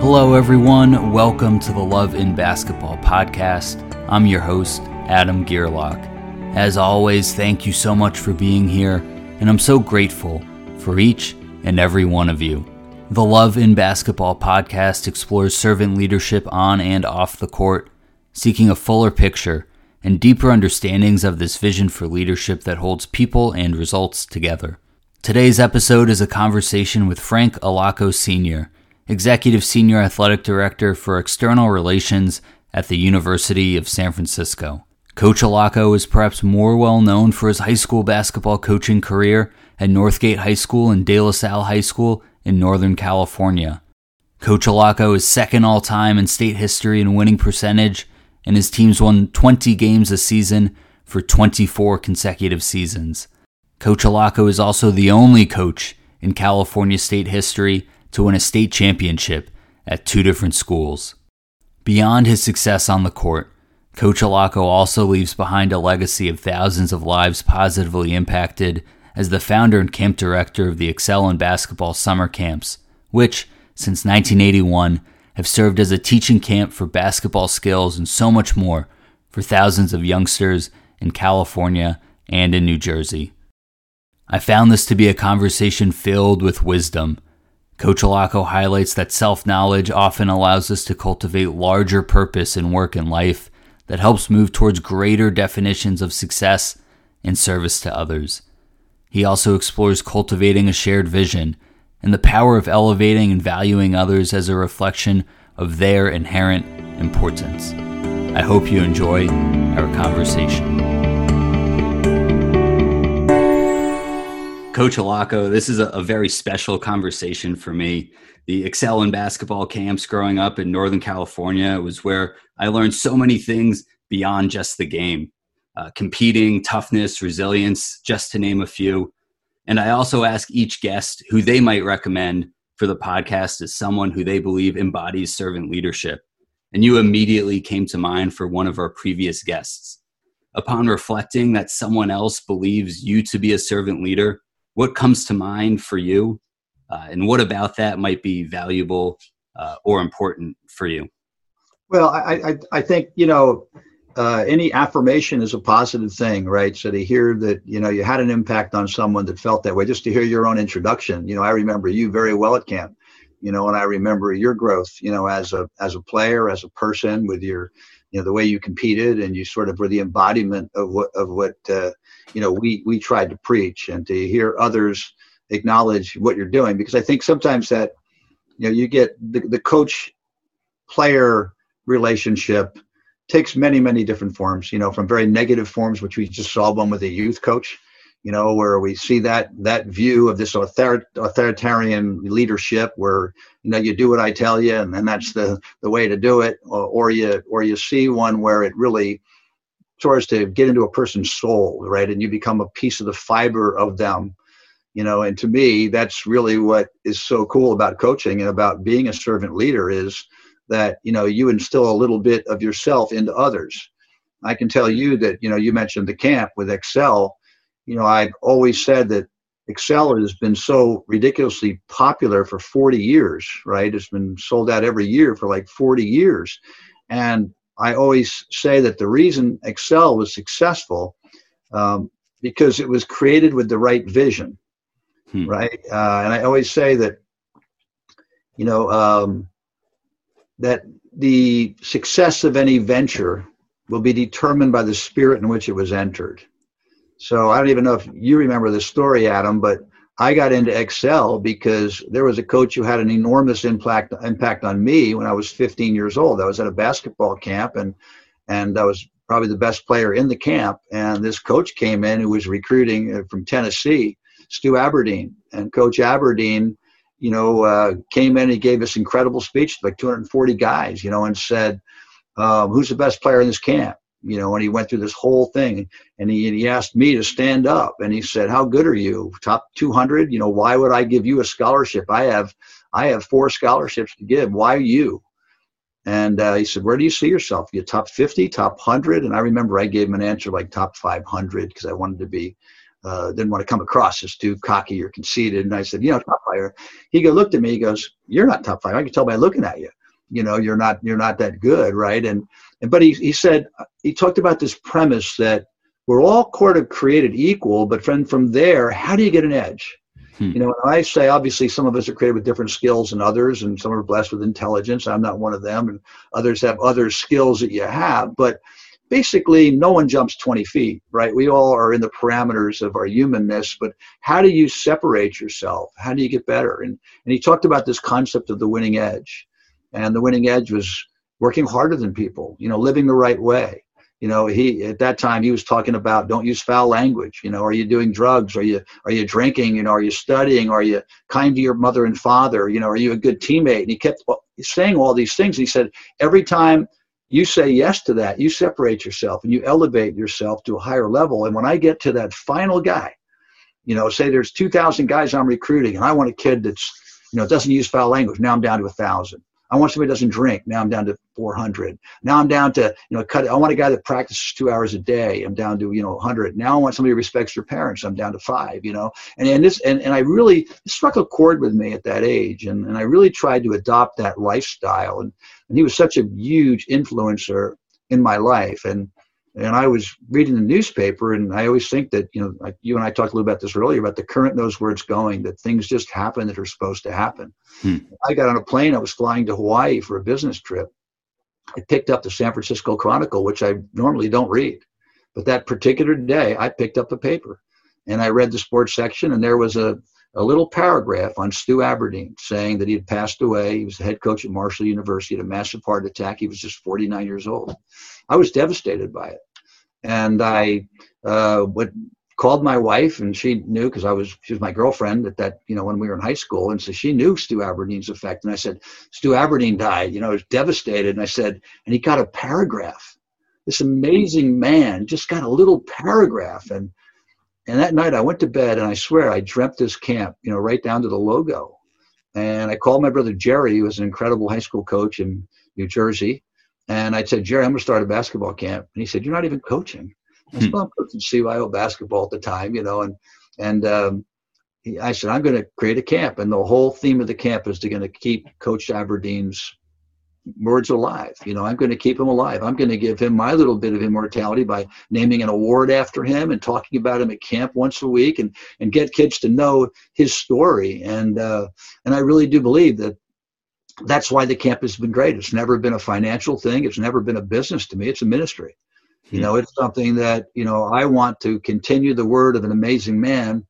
Hello, everyone. Welcome to the Love in Basketball podcast. I'm your host, Adam Gierlach. As always, thank you so much for being here, and I'm so grateful for each and every one of you. The Love in Basketball podcast explores servant leadership on and off the court, seeking a fuller picture and deeper understandings of this vision for leadership that holds people and results together. Today's episode is a conversation with Frank Allocco Sr., Executive Senior Athletic Director for External Relations at the University of San Francisco. Coach Allocco is perhaps more well known for his high school basketball coaching career at Northgate High School and De La Salle High School in Northern California. Coach Allocco is second all time in state history in winning percentage, and his teams won 20 games a season for 24 consecutive seasons. Coach Allocco is also the only coach in California state history to win a state championship at two different schools. Beyond his success on the court, Coach Allocco also leaves behind a legacy of thousands of lives positively impacted as the founder and camp director of the Excel in Basketball summer camps, which, since 1981, have served as a teaching camp for basketball skills and so much more for thousands of youngsters in California and in New Jersey. I found this to be a conversation filled with wisdom. Coach Allocco highlights that self knowledge often allows us to cultivate larger purpose in work and life that helps move towards greater definitions of success and service to others. He also explores cultivating a shared vision and the power of elevating and valuing others as a reflection of their inherent importance. I hope you enjoy our conversation. Coach Allocco, this is a, a, very special conversation for me. The Excel in basketball camps growing up in Northern California was where I learned so many things beyond just the game uh, competing, toughness, resilience, just to name a few. And I also ask each guest who they might recommend for the podcast as someone who they believe embodies servant leadership. And you immediately came to mind for one of our previous guests. Upon reflecting that someone else believes you to be a servant leader, what comes to mind for you? Uh, and what about that might be valuable uh, or important for you? Well, I, I, I think, you know, uh, any affirmation is a positive thing, right? So to hear that you know you had an impact on someone that felt that way, just to hear your own introduction. You know, I remember you very well at camp. You know, and I remember your growth. You know, as a as a player, as a person, with your you know the way you competed, and you sort of were the embodiment of what of what uh, you know we we tried to preach, and to hear others acknowledge what you're doing, because I think sometimes that you know you get the, the coach player relationship takes many many different forms you know from very negative forms which we just saw one with a youth coach you know where we see that that view of this author- authoritarian leadership where you know you do what i tell you and then that's the the way to do it. Or, or you or you see one where it really starts to get into a person's soul right? And you become a piece of the fiber of them you know? And to me that's really what is so cool about coaching and about being a servant leader is that you know you instill a little bit of yourself into others. I can tell you that you know you mentioned the camp with excel. You know i've always said that excel has been so ridiculously popular for 40 years right? It's been sold out every year for like 40 years. And i always say that the reason excel was successful um, because it was created with the right vision hmm. right uh, and i always say that you know um, that the success of any venture will be determined by the spirit in which it was entered. So I don't even know if you remember the story, Adam, but I got into Excel because there was a coach who had an enormous impact impact on me when I was 15 years old. I was at a basketball camp and and I was probably the best player in the camp. And this coach came in who was recruiting uh, from Tennessee, Stu Aberdeen, and Coach Aberdeen you know, uh, came in and gave this incredible speech, to like 240 guys, you know, and said, um, "Who's the best player in this camp?" You know, and he went through this whole thing, and he and he asked me to stand up, and he said, "How good are you? Top 200? You know, why would I give you a scholarship? I have I have four scholarships to give. Why you?" And uh, he said, "Where do you see yourself? You top 50, top 100?" And I remember I gave him an answer like top 500 because I wanted to be uh, didn't want to come across as too cocky or conceited. And I said, you know, top fire. He go, looked at me. He goes, you're not top five. I can tell by looking at you. You know, you're not you're not that good, right? And, and but he he said he talked about this premise that we're all sort of created equal, but from from there, how do you get an edge? Hmm. You know, I say obviously some of us are created with different skills than others, and some are blessed with intelligence. I'm not one of them, and others have other skills that you have, but basically no one jumps 20 feet right we all are in the parameters of our humanness but how do you separate yourself how do you get better and, and he talked about this concept of the winning edge and the winning edge was working harder than people you know living the right way. You know he at that time he was talking about don't use foul language. You know are you doing drugs? Are you are you drinking? You know are you studying? Are you kind to your mother and father? You know are you a good teammate? And he kept saying all these things. He said every time you say yes to that, you separate yourself and you elevate yourself to a higher level. And when I get to that final guy, you know, say there's 2,000 guys I'm recruiting and I want a kid that's, you know, doesn't use foul language. Now I'm down to a thousand. I want somebody who doesn't drink. Now I'm down to 400. Now I'm down to, you know, cut. I want a guy that practices two hours a day. I'm down to, you know, 100. Now I want somebody who respects their parents. I'm down to five, you know. And, and this, and, and I really, struck a chord with me at that age. And, and I really tried to adopt that lifestyle. And, and he was such a huge influencer in my life. And, and I was reading the newspaper, and I always think that you know, like you and I talked a little about this earlier about the current knows where it's going. That things just happen that are supposed to happen. Hmm. I got on a plane. I was flying to Hawaii for a business trip. I picked up the San Francisco Chronicle, which I normally don't read, but that particular day I picked up the paper, and I read the sports section, and there was a a little paragraph on Stu Aberdeen saying that he had passed away. He was the head coach at Marshall University, had a massive heart attack. He was just 49 years old. I was devastated by it. And I uh, would, called my wife, and she knew because I was she was my girlfriend at that you know when we were in high school, and so she knew Stu Aberdeen's effect. And I said, Stu Aberdeen died. You know, I was devastated. And I said, and he got a paragraph. This amazing man just got a little paragraph, and and that night I went to bed and I swear I dreamt this camp, you know, right down to the logo. And I called my brother Jerry, who was an incredible high school coach in New Jersey. And I said, Jerry, I'm going to start a basketball camp. And he said, You're not even coaching. I said, well, I'm coaching CYO basketball at the time, you know, and and um, he, I said, I'm going to create a camp, and the whole theme of the camp is to going to keep Coach Aberdeen's words alive. You know, I'm going to keep him alive. I'm going to give him my little bit of immortality by naming an award after him and talking about him at camp once a week and and get kids to know his story. And uh, and I really do believe that that's why the camp has been great. It's never been a financial thing. It's never been a business to me. It's a ministry. You hmm. know, it's something that you know I want to continue the word of an amazing man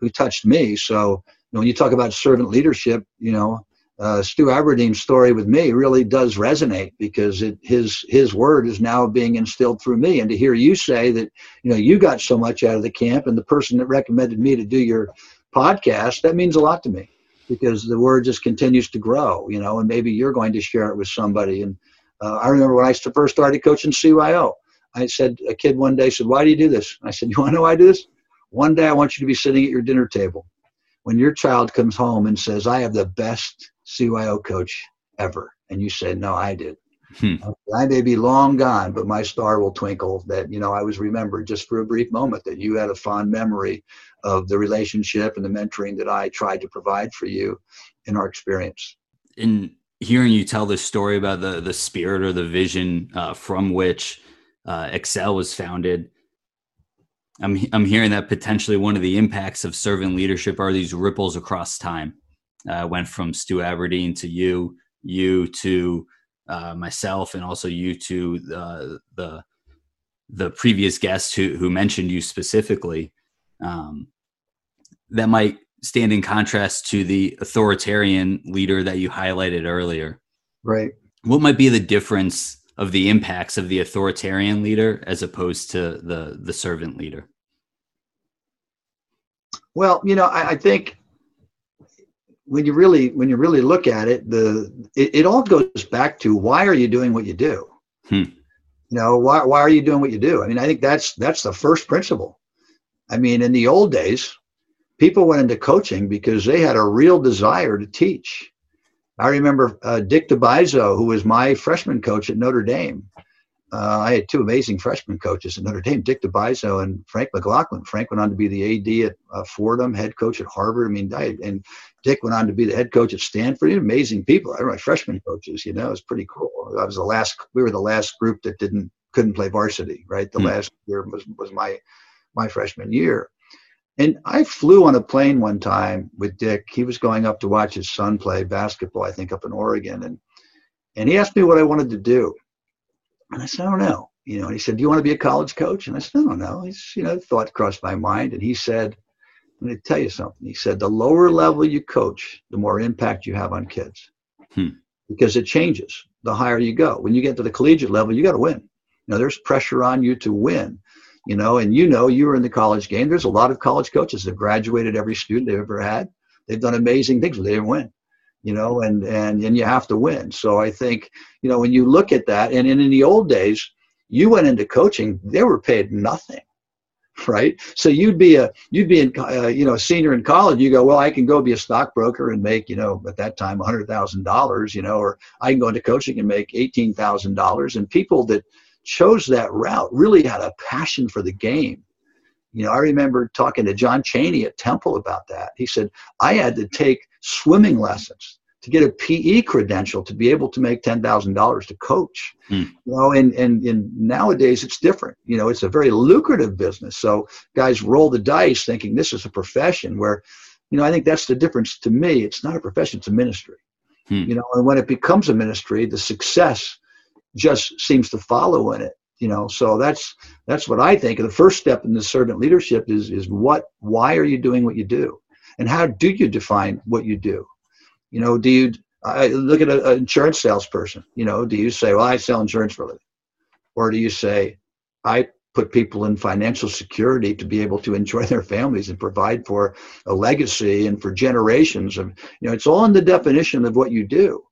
who touched me. So you know, when you talk about servant leadership, you know, uh, Stu Aberdeen's story with me really does resonate because it, his his word is now being instilled through me. And to hear you say that you know you got so much out of the camp, and the person that recommended me to do your podcast, that means a lot to me because the word just continues to grow. You know, and maybe you're going to share it with somebody. And uh, I remember when I first started coaching CYO, I said a kid one day said, "Why do you do this?" I said, "You want to know why I do this? One day I want you to be sitting at your dinner table." When your child comes home and says, I have the best CYO coach ever. And you said, no, I did. Hmm. I may be long gone, but my star will twinkle that, you know, I was remembered just for a brief moment that you had a fond memory of the relationship and the mentoring that I tried to provide for you in our experience. In hearing you tell this story about the, the spirit or the vision uh, from which uh, Excel was founded, I'm, I'm hearing that potentially one of the impacts of servant leadership are these ripples across time uh, went from Stu Aberdeen to you, you to uh, myself, and also you to uh, the the previous guest who who mentioned you specifically. Um, that might stand in contrast to the authoritarian leader that you highlighted earlier. Right. What might be the difference of the impacts of the authoritarian leader as opposed to the the servant leader? Well, you know, I, I think when you really when you really look at it, the it, it all goes back to why are you doing what you do? Hmm. You know, why why are you doing what you do? I mean, I think that's that's the first principle. I mean, in the old days, people went into coaching because they had a real desire to teach. I remember uh, Dick DiBiaso, who was my freshman coach at Notre Dame. uh, I had two amazing freshman coaches at Notre Dame, Dick DiBiaso and Frank McLaughlin. Frank went on to be the AD at uh, Fordham, head coach at Harvard. I mean, I, and Dick went on to be the head coach at Stanford. Amazing people. I my freshman coaches. You know, it was pretty cool. I was the last. We were the last group that didn't couldn't play varsity. Right, the mm. last year was was my my freshman year. And I flew on a plane one time with Dick. He was going up to watch his son play basketball, I think, up in Oregon, and and he asked me what I wanted to do. And I said, I don't know. You know, and he said, Do you want to be a college coach? And I said, I don't know. He's, you know, thought crossed my mind. And he said, Let me tell you something. He said, The lower level you coach, the more impact you have on kids. Hmm. Because it changes the higher you go. When you get to the collegiate level, you got to win. You know, there's pressure on you to win. You know, and you know, you were in the college game. There's a lot of college coaches that graduated every student they've ever had. They've done amazing things, but they didn't win you know, and and and you have to win. So I think you know when you look at that, and, and in the old days, you went into coaching, they were paid nothing, right? So you'd be a you'd be in uh, you know a senior in college. You go, well, I can go be a stockbroker and make you know at that time hundred thousand dollars, you know, or I can go into coaching and make eighteen thousand dollars. And people that chose that route really had a passion for the game. You know, I remember talking to John Chaney at Temple about that. He said, I had to take swimming lessons to get a PE credential to be able to make ten thousand dollars to coach. Mm. You know, and, and and nowadays it's different. You know, it's a very lucrative business. So guys roll the dice thinking this is a profession where, you know, I think that's the difference to me. It's not a profession, it's a ministry. Mm. You know, and when it becomes a ministry, the success just seems to follow in it. You know, so that's that's what I think. The first step in the servant leadership is is what why are you doing what you do? And how do you define what you do? You know, do you I look at an insurance salesperson? You know, do you say, "Well, I sell insurance for a living," or do you say, "I put people in financial security to be able to enjoy their families and provide for a legacy and for generations of you know it's all in the definition of what you do.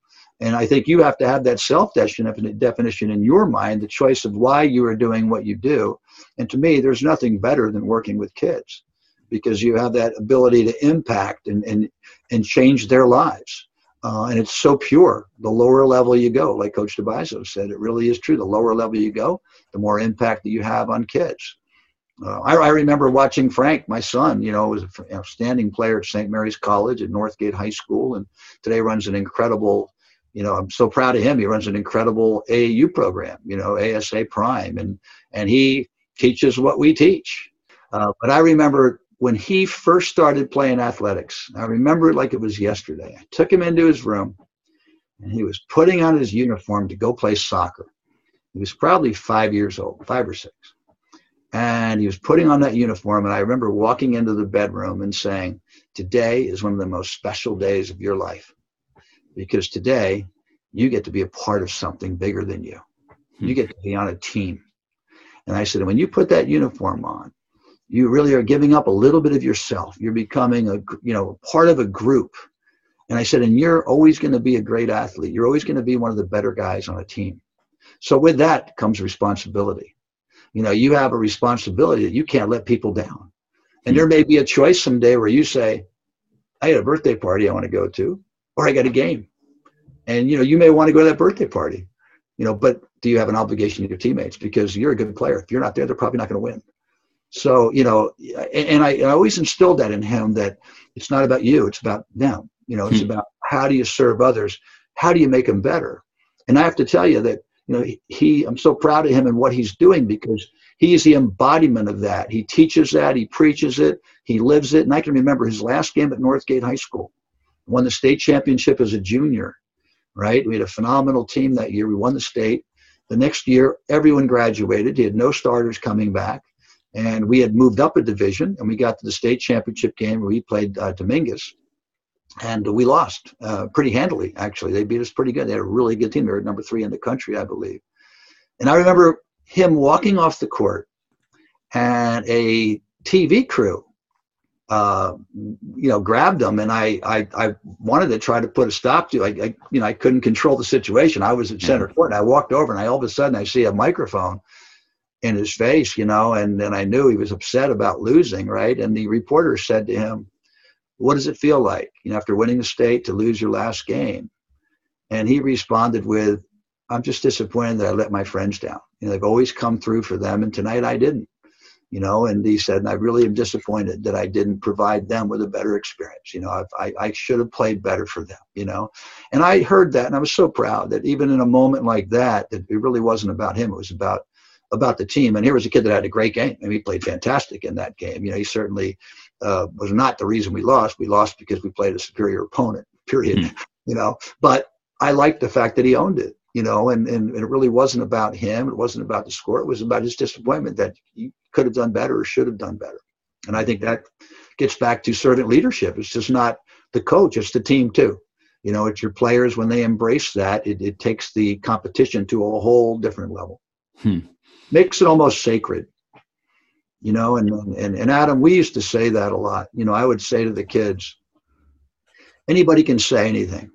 And i think you have to have that self definition in your mind the choice of why you are doing what you do. And to me there's nothing better than working with kids because you have that ability to impact and, and, and change their lives. Uh, and it's so pure. The lower level you go, like Coach DiBiaso said, it really is true. The lower level you go, the more impact that you have on kids. Uh, I, I, remember watching Frank, my son, you know, was an outstanding player at St. Mary's College at Northgate High School, and today runs an incredible, you know, I'm so proud of him. He runs an incredible AAU program, you know, ASA Prime, and and he teaches what we teach. Uh, but I remember when he first started playing athletics, I remember it like it was yesterday. I took him into his room and he was putting on his uniform to go play soccer. He was probably five years old, five or six. And he was putting on that uniform. And I remember walking into the bedroom and saying, Today is one of the most special days of your life because today you get to be a part of something bigger than you. You hmm. get to be on a team. And I said, When you put that uniform on, you really are giving up a little bit of yourself. You're becoming a you know part of a group. And I said, and you're always going to be a great athlete. You're always going to be one of the better guys on a team. So with that comes responsibility. You know, you have a responsibility that you can't let people down. And there may be a choice someday where you say, I had a birthday party I want to go to, or I got a game. And you know, you may want to go to that birthday party. You know, but do you have an obligation to your teammates? Because you're a good player. If you're not there, they're probably not going to win. So, you know, and I, I, always instilled that in him that it's not about you, it's about them. You know, it's hmm. about how do you serve others? How do you make them better? And I have to tell you that, you know, he, I'm so proud of him and what he's doing because he's the embodiment of that. He teaches that, he preaches it, he lives it. And I can remember his last game at Northgate High School, won the state championship as a junior, right? We had a phenomenal team that year. We won the state. The next year, everyone graduated. He had no starters coming back and we had moved up a division and we got to the state championship game where we played uh, Dominguez. And we lost uh, pretty handily actually. They beat us pretty good. They had a really good team. They were number three in the country i believe. And i remember him walking off the court and a tv crew uh, you know grabbed him and I, I i wanted to try to put a stop to I, I you know i couldn't control the situation. I was at center court and i walked over and i all of a sudden i see a microphone in his face, you know, and then I knew he was upset about losing, right? And the reporter said to him, What does it feel like, you know, after winning the state to lose your last game? And he responded with, I'm just disappointed that I let my friends down. You know, they've always come through for them, and tonight I didn't. You know, and he said, I really am disappointed that I didn't provide them with a better experience. You know, I've, I, I should have played better for them. You know, and I heard that, and I was so proud that even in a moment like that, that it really wasn't about him. It was about about the team. And here was a kid that had a great game. and he played fantastic in that game. You know, he certainly uh, was not the reason we lost. We lost because we played a superior opponent. Period. Mm. You know, but I liked the fact that he owned it. You know, and, and, and it really wasn't about him. It wasn't about the score. It was about his disappointment that he could have done better or should have done better. And I think that gets back to servant leadership. It's just not the coach; it's the team too. You know, it's your players when they embrace that. It, it takes the competition to a whole different level. Hmm. Makes it almost sacred you know and, and and adam we used to say that a lot. You know i would say to the kids anybody can say anything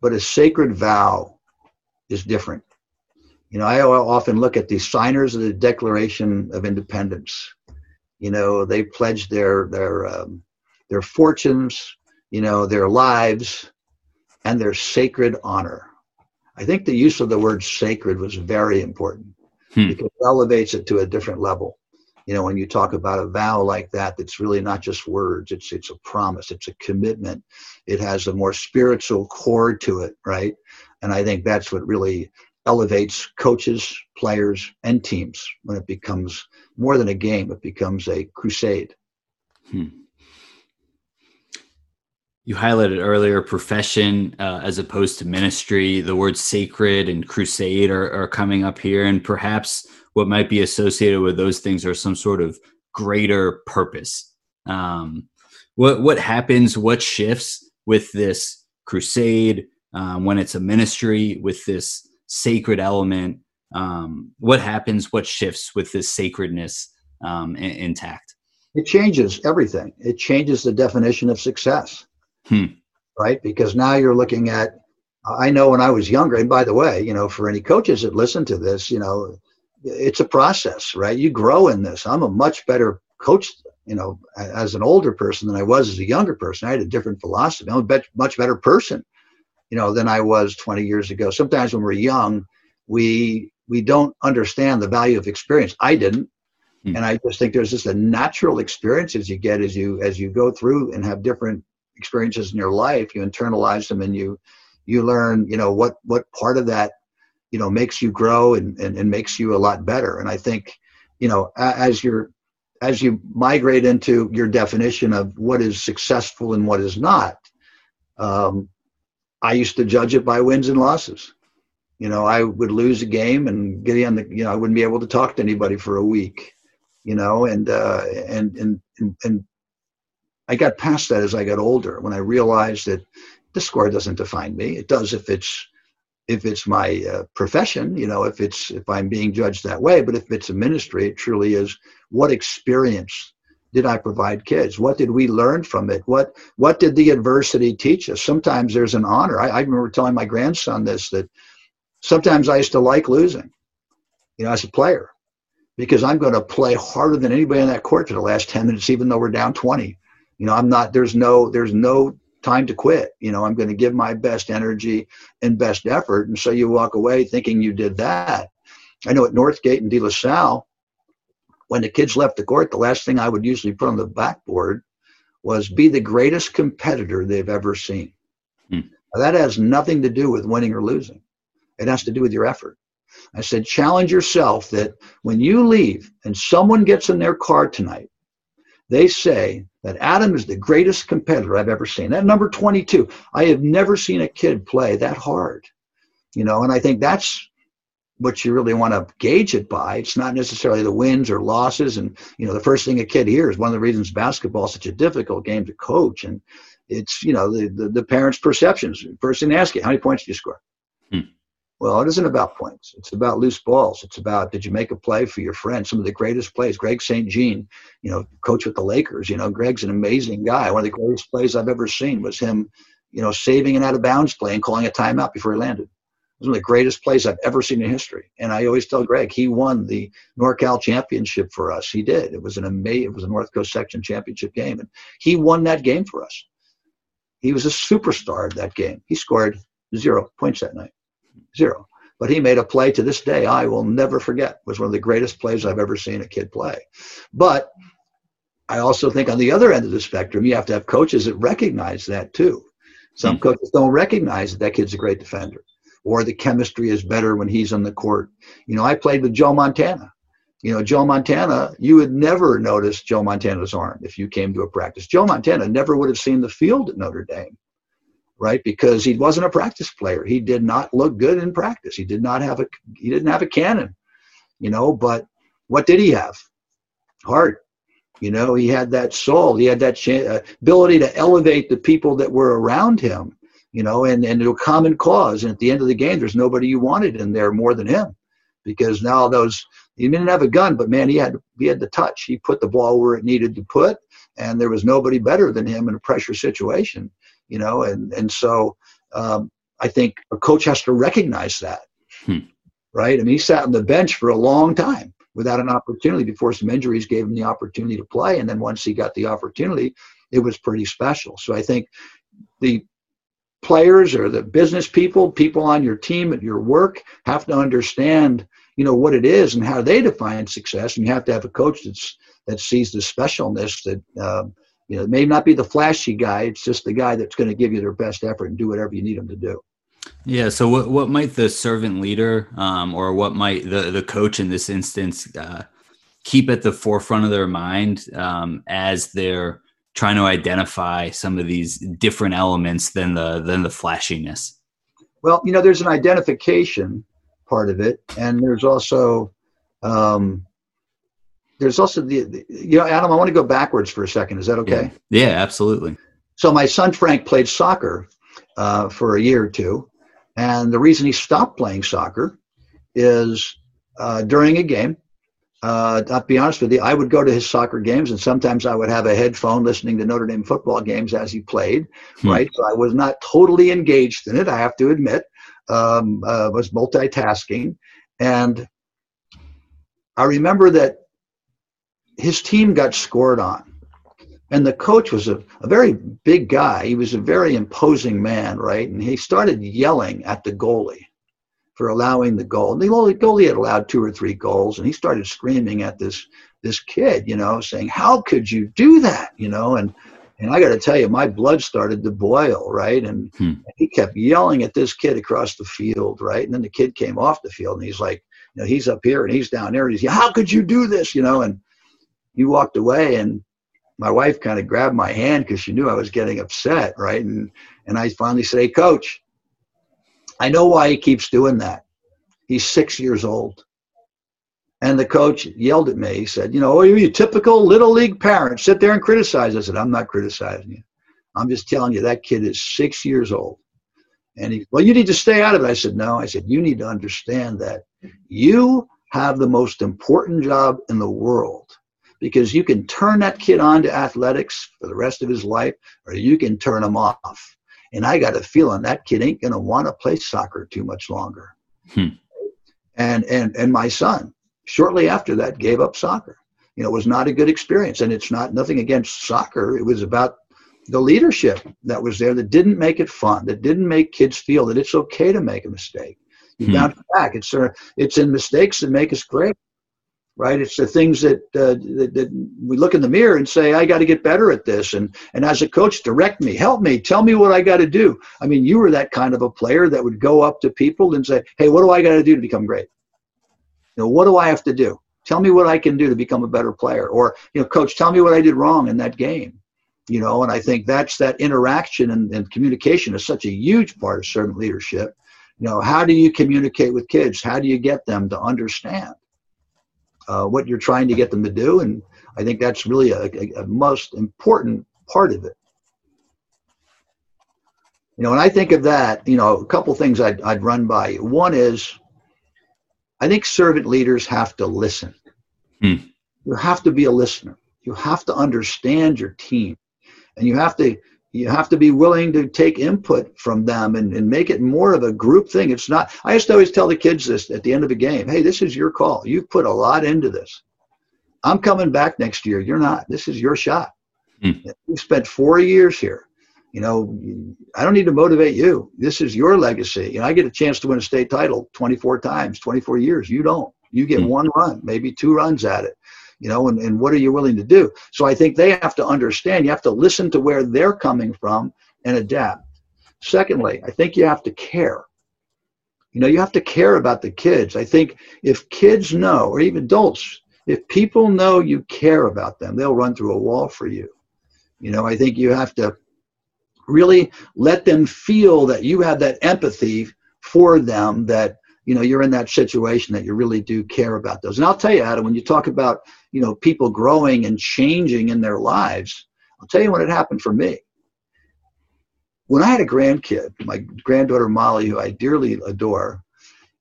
but a sacred vow is different. You know i often look at the signers of the declaration of independence. You know they pledged their their um, their fortunes you know their lives and their sacred honor. I think the use of the word sacred was very important hmm. because it elevates it to a different level you know when you talk about a vow like that that's really not just words it's it's a promise it's a commitment it has a more spiritual core to it right and i think that's what really elevates coaches players and teams when it becomes more than a game it becomes a crusade hmm. You highlighted earlier profession uh, as opposed to ministry. The words sacred and crusade are, are coming up here, and perhaps what might be associated with those things are some sort of greater purpose. Um, what what happens? What shifts with this crusade um, when it's a ministry with this sacred element? Um, what happens? What shifts with this sacredness um, in, intact? It changes everything. It changes the definition of success hmm. right? Because now you're looking at, I know when I was younger, and by the way, you know, for any coaches that listen to this, you know, it's a process, right? You grow in this. I'm a much better coach, you know, as an older person than I was as a younger person. I had a different philosophy. I'm a much better person, you know, than I was 20 years ago. Sometimes when we're young, we we don't understand the value of experience. I didn't. Hmm. And I just think there's just a natural experience as you get as you as you go through and have different experiences in your life, you internalize them and you you learn, you know, what what part of that, you know, makes you grow and, and, and makes you a lot better. And I think, you know, as you're as you migrate into your definition of what is successful and what is not, um, I used to judge it by wins and losses. You know, I would lose a game and get on the, you know, I wouldn't be able to talk to anybody for a week. You know, and uh, and and and I got past that as I got older when I realized that the score doesn't define me. It does if it's if it's my uh, profession, you know, if it's if I'm being judged that way. But if it's a ministry, it truly is. What experience did I provide kids? What did we learn from it? What what did the adversity teach us? Sometimes there's an honor. I, I remember telling my grandson this that sometimes I used to like losing, you know, as a player, because I'm going to play harder than anybody on that court for the last ten minutes, even though we're down twenty you know i'm not there's no there's no time to quit. You know i'm going to give my best energy and best effort and so you walk away thinking you did that. I know at northgate and de la salle when the kids left the court the last thing i would usually put on the backboard was be the greatest competitor they've ever seen. Hmm. that has nothing to do with winning or losing. It has to do with your effort. I said challenge yourself that when you leave and someone gets in their car tonight they say that Adam is the greatest competitor I've ever seen. At number 22, I have never seen a kid play that hard. You know, and I think that's what you really want to gauge it by. It's not necessarily the wins or losses. And, you know, the first thing a kid hears, one of the reasons basketball is such a difficult game to coach. And it's, you know, the, the, the parents' perceptions. First thing they ask you, how many points did you score? Hmm. Well, it isn't about points. It's about loose balls. It's about did you make a play for your friend? Some of the greatest plays. Greg St. Jean, you know, coach with the Lakers. You know, Greg's an amazing guy. One of the greatest plays I've ever seen was him, you know, saving an out of bounds play and calling a timeout before he landed. It was one of the greatest plays I've ever seen in history. And I always tell Greg, he won the NorCal championship for us. He did. It was an amazing, it was a North Coast section championship game. And he won that game for us. He was a superstar that game. He scored zero points that night zero. but he made a play to this day I will never forget. It was one of the greatest plays I've ever seen a kid play. But I also think on the other end of the spectrum, you have to have coaches that recognize that too. Some mm-hmm. coaches don't recognize that that kid's a great defender or the chemistry is better when he's on the court. You know, I played with Joe Montana. You know, Joe Montana, you would never notice Joe Montana's arm if you came to a practice. Joe Montana never would have seen the field at Notre Dame, right? Because he wasn't a practice player. He did not look good in practice. He did not have a he didn't have a cannon, you know, but what did he have? Heart. You know, he had that soul. He had that uh, ability to elevate the people that were around him you know, and, and a common cause. And at the end of the game, there's nobody you wanted in there more than him because now those, he didn't have a gun, but man, he had, he had the touch. He put the ball where it needed to put, and there was nobody better than him in a pressure situation, you know, and, and so um, I think a coach has to recognize that, hmm. right? I mean, he sat on the bench for a long time without an opportunity before some injuries gave him the opportunity to play. And then once he got the opportunity, it was pretty special. So I think the players or the business people, people on your team at your work have to understand, you know, what it is and how they define success. And you have to have a coach that's that sees the specialness that uh, you know it may not be the flashy guy. It's just the guy that's going to give you their best effort and do whatever you need them to do. Yeah. So what what might the servant leader um, or what might the the coach in this instance uh, keep at the forefront of their mind um, as they're trying to identify some of these different elements than the than the flashiness? Well, you know, there's an identification part of it, and there's also um, there's also the, the, you know adam i want to go backwards for a second is that okay yeah, yeah absolutely so my son frank played soccer uh, for a year or two and the reason he stopped playing soccer is uh, during a game uh, I'll be honest with you, I would go to his soccer games, and sometimes I would have a headphone listening to Notre Dame football games as he played. Hmm. Right, so I was not totally engaged in it. I have to admit, um, uh, was multitasking, and I remember that his team got scored on, and the coach was a, a very big guy. He was a very imposing man, right, and he started yelling at the goalie for allowing the goal. The goalie had allowed two or three goals, and he started screaming at this this kid, you know, saying, "How could you do that?" You know, and and I got to tell you, my blood started to boil, right? And hmm. he kept yelling at this kid across the field, right? And then the kid came off the field, and he's like, you know, he's up here and he's down there, and he's, "How could you do this?" You know, and he walked away, and my wife kind of grabbed my hand because she knew I was getting upset, right? And and I finally said, "Hey, coach." I know why he keeps doing that. He's six years old. And the coach yelled at me. He said, You know, are you a typical little league parent? Sit there and criticize. I said, I'm not criticizing you. I'm just telling you that kid is six years old. And he, well, you need to stay out of it. I said, no. I said, you need to understand that you have the most important job in the world because you can turn that kid on to athletics for the rest of his life or you can turn him off. And I got a feeling that kid ain't going to want to play soccer too much longer. Hmm. And, and, and my son, shortly after that, gave up soccer. You know, it was not a good experience. And it's not nothing against soccer. It was about the leadership that was there that didn't make it fun, that didn't make kids feel that it's okay to make a mistake. You hmm. bounce back. It's, uh, it's in mistakes that make us great right? It's the things that, uh, that, that, we look in the mirror and say, I got to get better at this. And, and as a coach, direct me, help me, tell me what I got to do. I mean, you were that kind of a player that would go up to people and say, Hey, what do I got to do to become great? You know, what do I have to do? Tell me what I can do to become a better player. Or, you know, coach, tell me what I did wrong in that game. You know, and I think that's that interaction and, and communication is such a huge part of servant leadership. You know, how do you communicate with kids? How do you get them to understand? Uh, what you're trying to get them to do. And I think that's really a, a, a most important part of it. You know, when I think of that, you know, a couple things I'd, I'd run by you. One is, I think servant leaders have to listen. Hmm. You have to be a listener. You have to understand your team, and you have to you have to be willing to take input from them and, and make it more of a group thing. It's not, I used to always tell the kids this at the end of a game hey, this is your call. You've put a lot into this. I'm coming back next year. You're not. This is your shot. Hmm. We've spent four years here. You know, I don't need to motivate you. This is your legacy. You know, I get a chance to win a state title 24 times, 24 years. You don't. You get mm-hmm. one run, maybe two runs at it. You know, and, and what are you willing to do? So I think they have to understand. You have to listen to where they're coming from and adapt. Secondly, I think you have to care. You know, you have to care about the kids. I think if kids know, or even adults, if people know you care about them, they'll run through a wall for you. You know, I think you have to really let them feel that you have that empathy for them that you know you're in that situation that you really do care about those and i'll tell you adam when you talk about you know people growing and changing in their lives i'll tell you when it happened for me when i had a grandkid my granddaughter molly who i dearly adore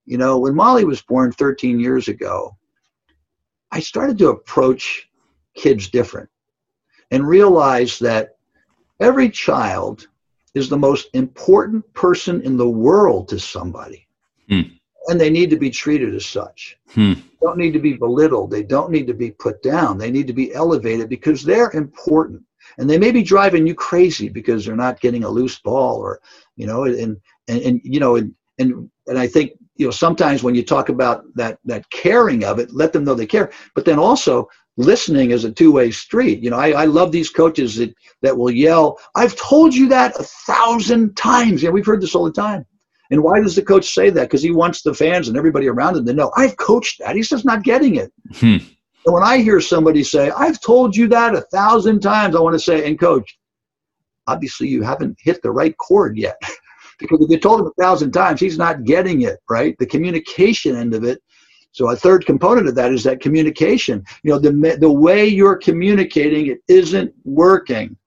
you know when molly was born 13 years ago i started to approach kids different and realize that Every child is the most important person in the world to somebody. Hmm. And they need to be treated as such. Hmm. Don't need to be belittled. They don't need to be put down. They need to be elevated because they're important. And they may be driving you crazy because they're not getting a loose ball or, you know, and, and, and you know, and, and, and I think, you know, sometimes when you talk about that, that caring of it, let them know they care. But then also listening is a two-way street. You know, I, I love these coaches that, that will yell, I've told you that a thousand times. Yeah, we've heard this all the time. And why does the coach say that? Because he wants the fans and everybody around him to know, I've coached that. He's just not getting it. Hmm. And when I hear somebody say, I've told you that a thousand times, I want to say, and coach, obviously you haven't hit the right chord yet. because if you told him a thousand times, he's not getting it, right? The communication end of it so a third component of that is that communication. You know, the the way you're communicating it isn't working.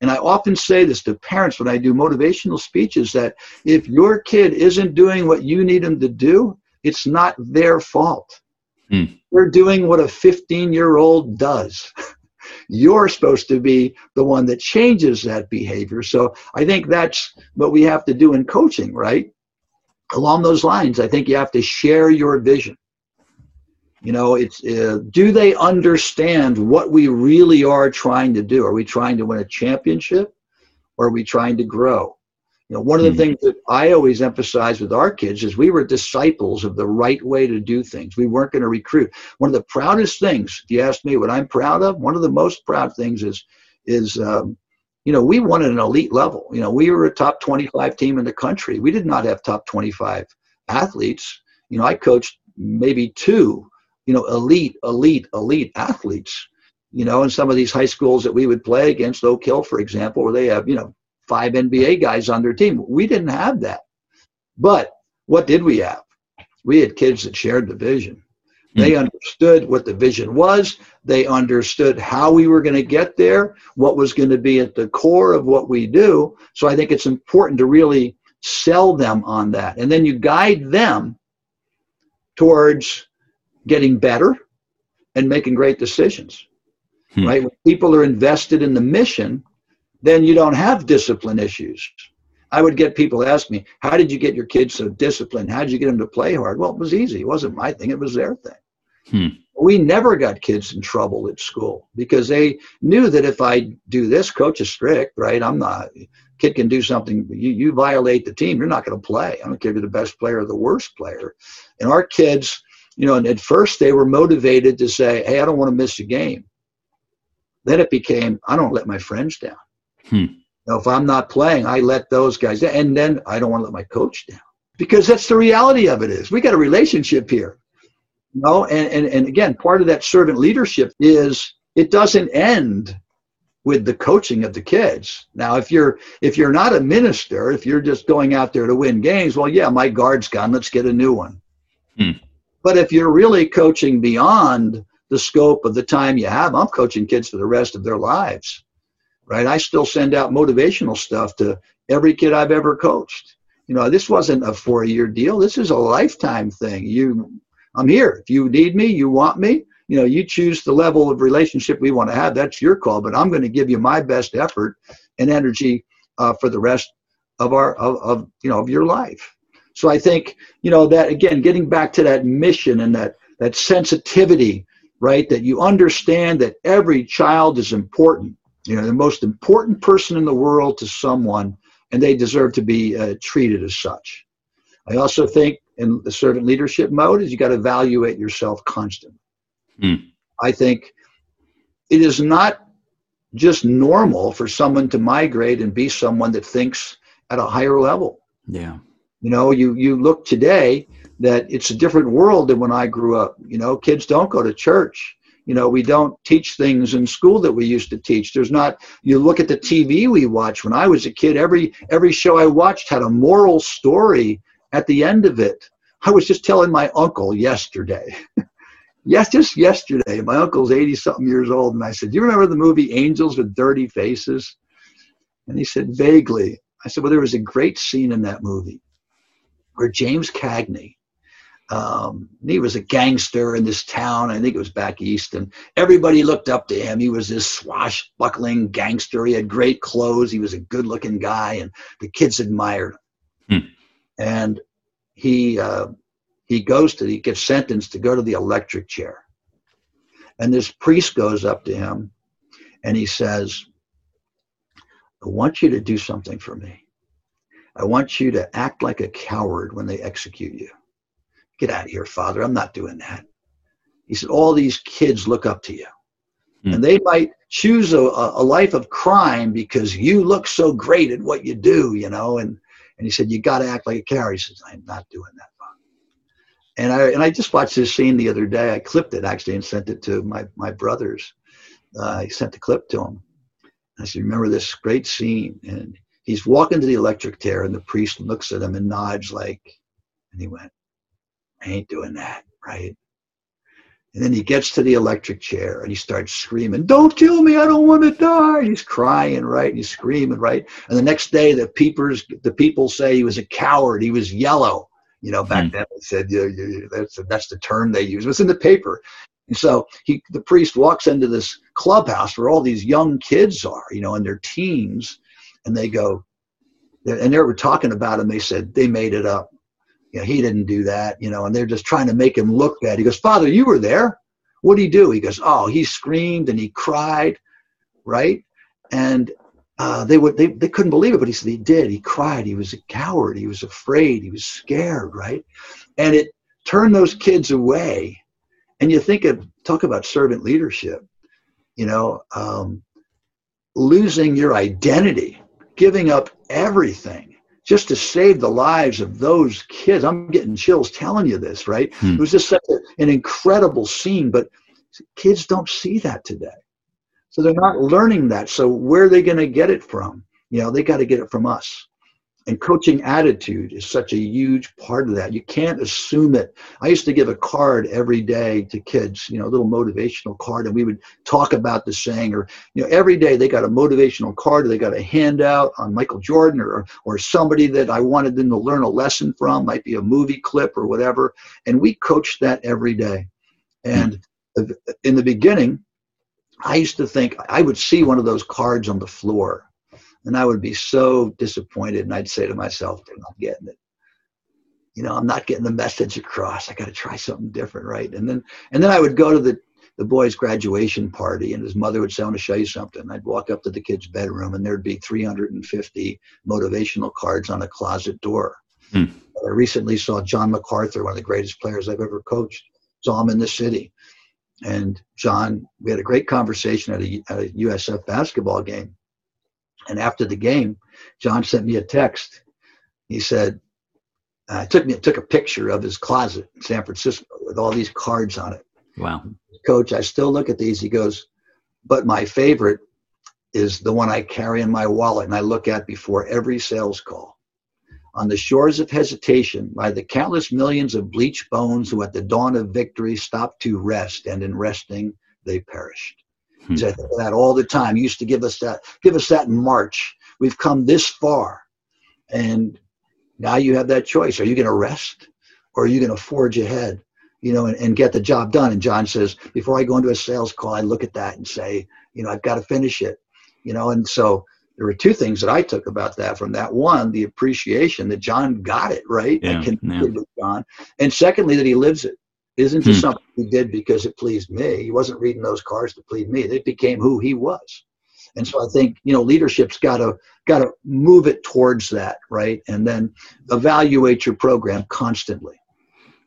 And I often say this to parents when I do motivational speeches that if your kid isn't doing what you need them to do, it's not their fault. Hmm. They're doing what a 15 year old does. You're supposed to be the one that changes that behavior. So I think that's what we have to do in coaching, right? Along those lines, I think you have to share your vision. You know, it's uh, do they understand what we really are trying to do? Are we trying to win a championship, or are we trying to grow? You know, one of the mm-hmm. things that I always emphasize with our kids is we were disciples of the right way to do things. We weren't going to recruit. One of the proudest things, if you ask me what I'm proud of, one of the most proud things is is um, you know we won at an elite level. You know, we were a top 25 team in the country. We did not have top 25 athletes. You know, I coached maybe two you know, elite, elite, elite athletes. You know, in some of these high schools that we would play against, Oak Hill, for example, where they have, you know, five NBA guys on their team. We didn't have that. But what did we have? We had kids that shared the vision. They hmm. understood what the vision was. They understood how we were going to get there, what was going to be at the core of what we do. So I think it's important to really sell them on that. And then you guide them towards getting better and making great decisions. Hmm. Right? When people are invested in the mission, then you don't have discipline issues. I would get people ask me, How did you get your kids so disciplined? How did you get them to play hard? Well, it was easy. It wasn't my thing, it was their thing. Hmm. We never got kids in trouble at school because they knew that if I do this, coach is strict, right? I'm not, kid can do something, you, you violate the team, you're not going to play. I don't care if you're the best player or the worst player. And our kids, you know, and at first they were motivated to say, hey, I don't want to miss a game. Then it became, I don't let my friends down. Hmm. Know, if I'm not playing, I let those guys down. And then I don't want to let my coach down. Because that's the reality of it is we got a relationship here. You know, and, and, and again, part of that servant leadership is it doesn't end with the coaching of the kids. Now, if you're if you're not a minister, if you're just going out there to win games, well, yeah, my guard's gone. Let's get a new one. Hmm. But if you're really coaching beyond the scope of the time you have, I'm coaching kids for the rest of their lives, right? I still send out motivational stuff to every kid I've ever coached. You know, this wasn't a four year deal. This is a lifetime thing. You, I'm here. If you need me, you want me, you know, you choose the level of relationship we want to have. That's your call. But I'm going to give you my best effort and energy uh, for the rest of our of, of you know of your life. So I think, you know, that again, getting back to that mission and that, that sensitivity, right? That you understand that every child is important You know, the most important person in the world to someone, and they deserve to be uh, treated as such. I also think in the servant leadership mode is you got to evaluate yourself constantly. Mm. I think it is not just normal for someone to migrate and be someone that thinks at a higher level. Yeah. You know, you you look today that it's a different world than when I grew up. You know, kids don't go to church. You know, we don't teach things in school that we used to teach. There's not. You look at the TV we watch. When I was a kid, every every show I watched had a moral story at the end of it. I was just telling my uncle yesterday. yes, just yesterday. My uncle's 80 something years old. And I said, Do you remember the movie Angels with Dirty Faces? And he said, Vaguely. I said, Well, there was a great scene in that movie where James Cagney, um, he was a gangster in this town. I think it was back east, and everybody looked up to him. He was this swashbuckling gangster. He had great clothes. He was a good-looking guy, and the kids admired him. Hmm. And he uh, he goes to he gets sentenced to go to the electric chair, and this priest goes up to him, and he says, "I want you to do something for me." I want you to act like a coward when they execute you. Get out of here, Father. I'm not doing that. He said, All these kids look up to you. Hmm. And they might choose a, a life of crime because you look so great at what you do, you know. And, and he said, You got to act like a coward. He says, I'm not doing that, Father. And I, and I just watched this scene the other day. I clipped it actually and sent it to my, my brothers. Uh, I sent the clip to him. I said, Remember this great scene? And he's walking to the electric chair and the priest looks at him and nods like and he went i ain't doing that right? And then he gets to the electric chair and he starts screaming don't kill me i don't want to die! He's crying right? And he's screaming right? And the next day the peepers the people say he was a coward. He was yellow. You know back mm. then they said yeah, yeah, that's that's the term they use. It was in the paper. And so he the priest walks into this clubhouse where all these young kids are you know in their teens and they go, and they were talking about him. They said they made it up. You know, he didn't do that. You know, and they're just trying to make him look bad. He goes, Father, you were there. What did he do? He goes, Oh, he screamed and he cried, right? And uh, they would they, they couldn't believe it, but he said he did. He cried. He was a coward. He was afraid. He was scared, right? And it turned those kids away. And you think of talk about servant leadership, you know, um, losing your identity giving up everything just to save the lives of those kids. I'm getting chills telling you this, right? Hmm. It was just such an incredible scene, but kids don't see that today. So they're not learning that. So where are they going to get it from? You know, they got to get it from us and coaching attitude is such a huge part of that. You can't assume it. I used to give a card every day to kids you know a little motivational card and we would talk about the saying or you know every day they got a motivational card or they got a handout on michael jordan or or somebody that i wanted them to learn a lesson from might be a movie clip or whatever and we coached that every day. And in the beginning i used to think i would see one of those cards on the floor and I would be so disappointed. And I'd say to myself, they're not getting it. You know, I'm not getting the message across. I got to try something different, right? And then, and then I would go to the the boy's graduation party, and his mother would say, "I want to show you something." I'd walk up to the kid's bedroom, and there'd be 350 motivational cards on a closet door. Hmm. I recently saw John MacArthur, one of the greatest players I've ever coached. Saw him in the city, and John, we had a great conversation at a, at a USF basketball game. And after the game, John sent me a text. He said, uh, took me took a picture of his closet in San Francisco with all these cards on it. Wow. Coach, I still look at these. He goes, but my favorite is the one I carry in my wallet and I look at before every sales call. On the shores of hesitation lie the countless millions of bleached bones who at the dawn of victory stopped to rest, and in resting they perished. Hmm. I think that all the time. He used to give us that, give us that in March. We've come this far, and now you have that choice. Are you going to rest, or are you going to forge ahead? You know, and, and get the job done. And John says, before I go into a sales call, I look at that and say, you know, I've got to finish it. You know, and so there were two things that I took about that from that. One, the appreciation that John got it right. Yeah, I yeah. with John. And secondly, that he lives it. Isn't just hmm. something he did because it pleased me. He wasn't reading those cards to please me. It became who he was. And so I think you know leadership's got to got to move it towards that, right? And then evaluate your program constantly.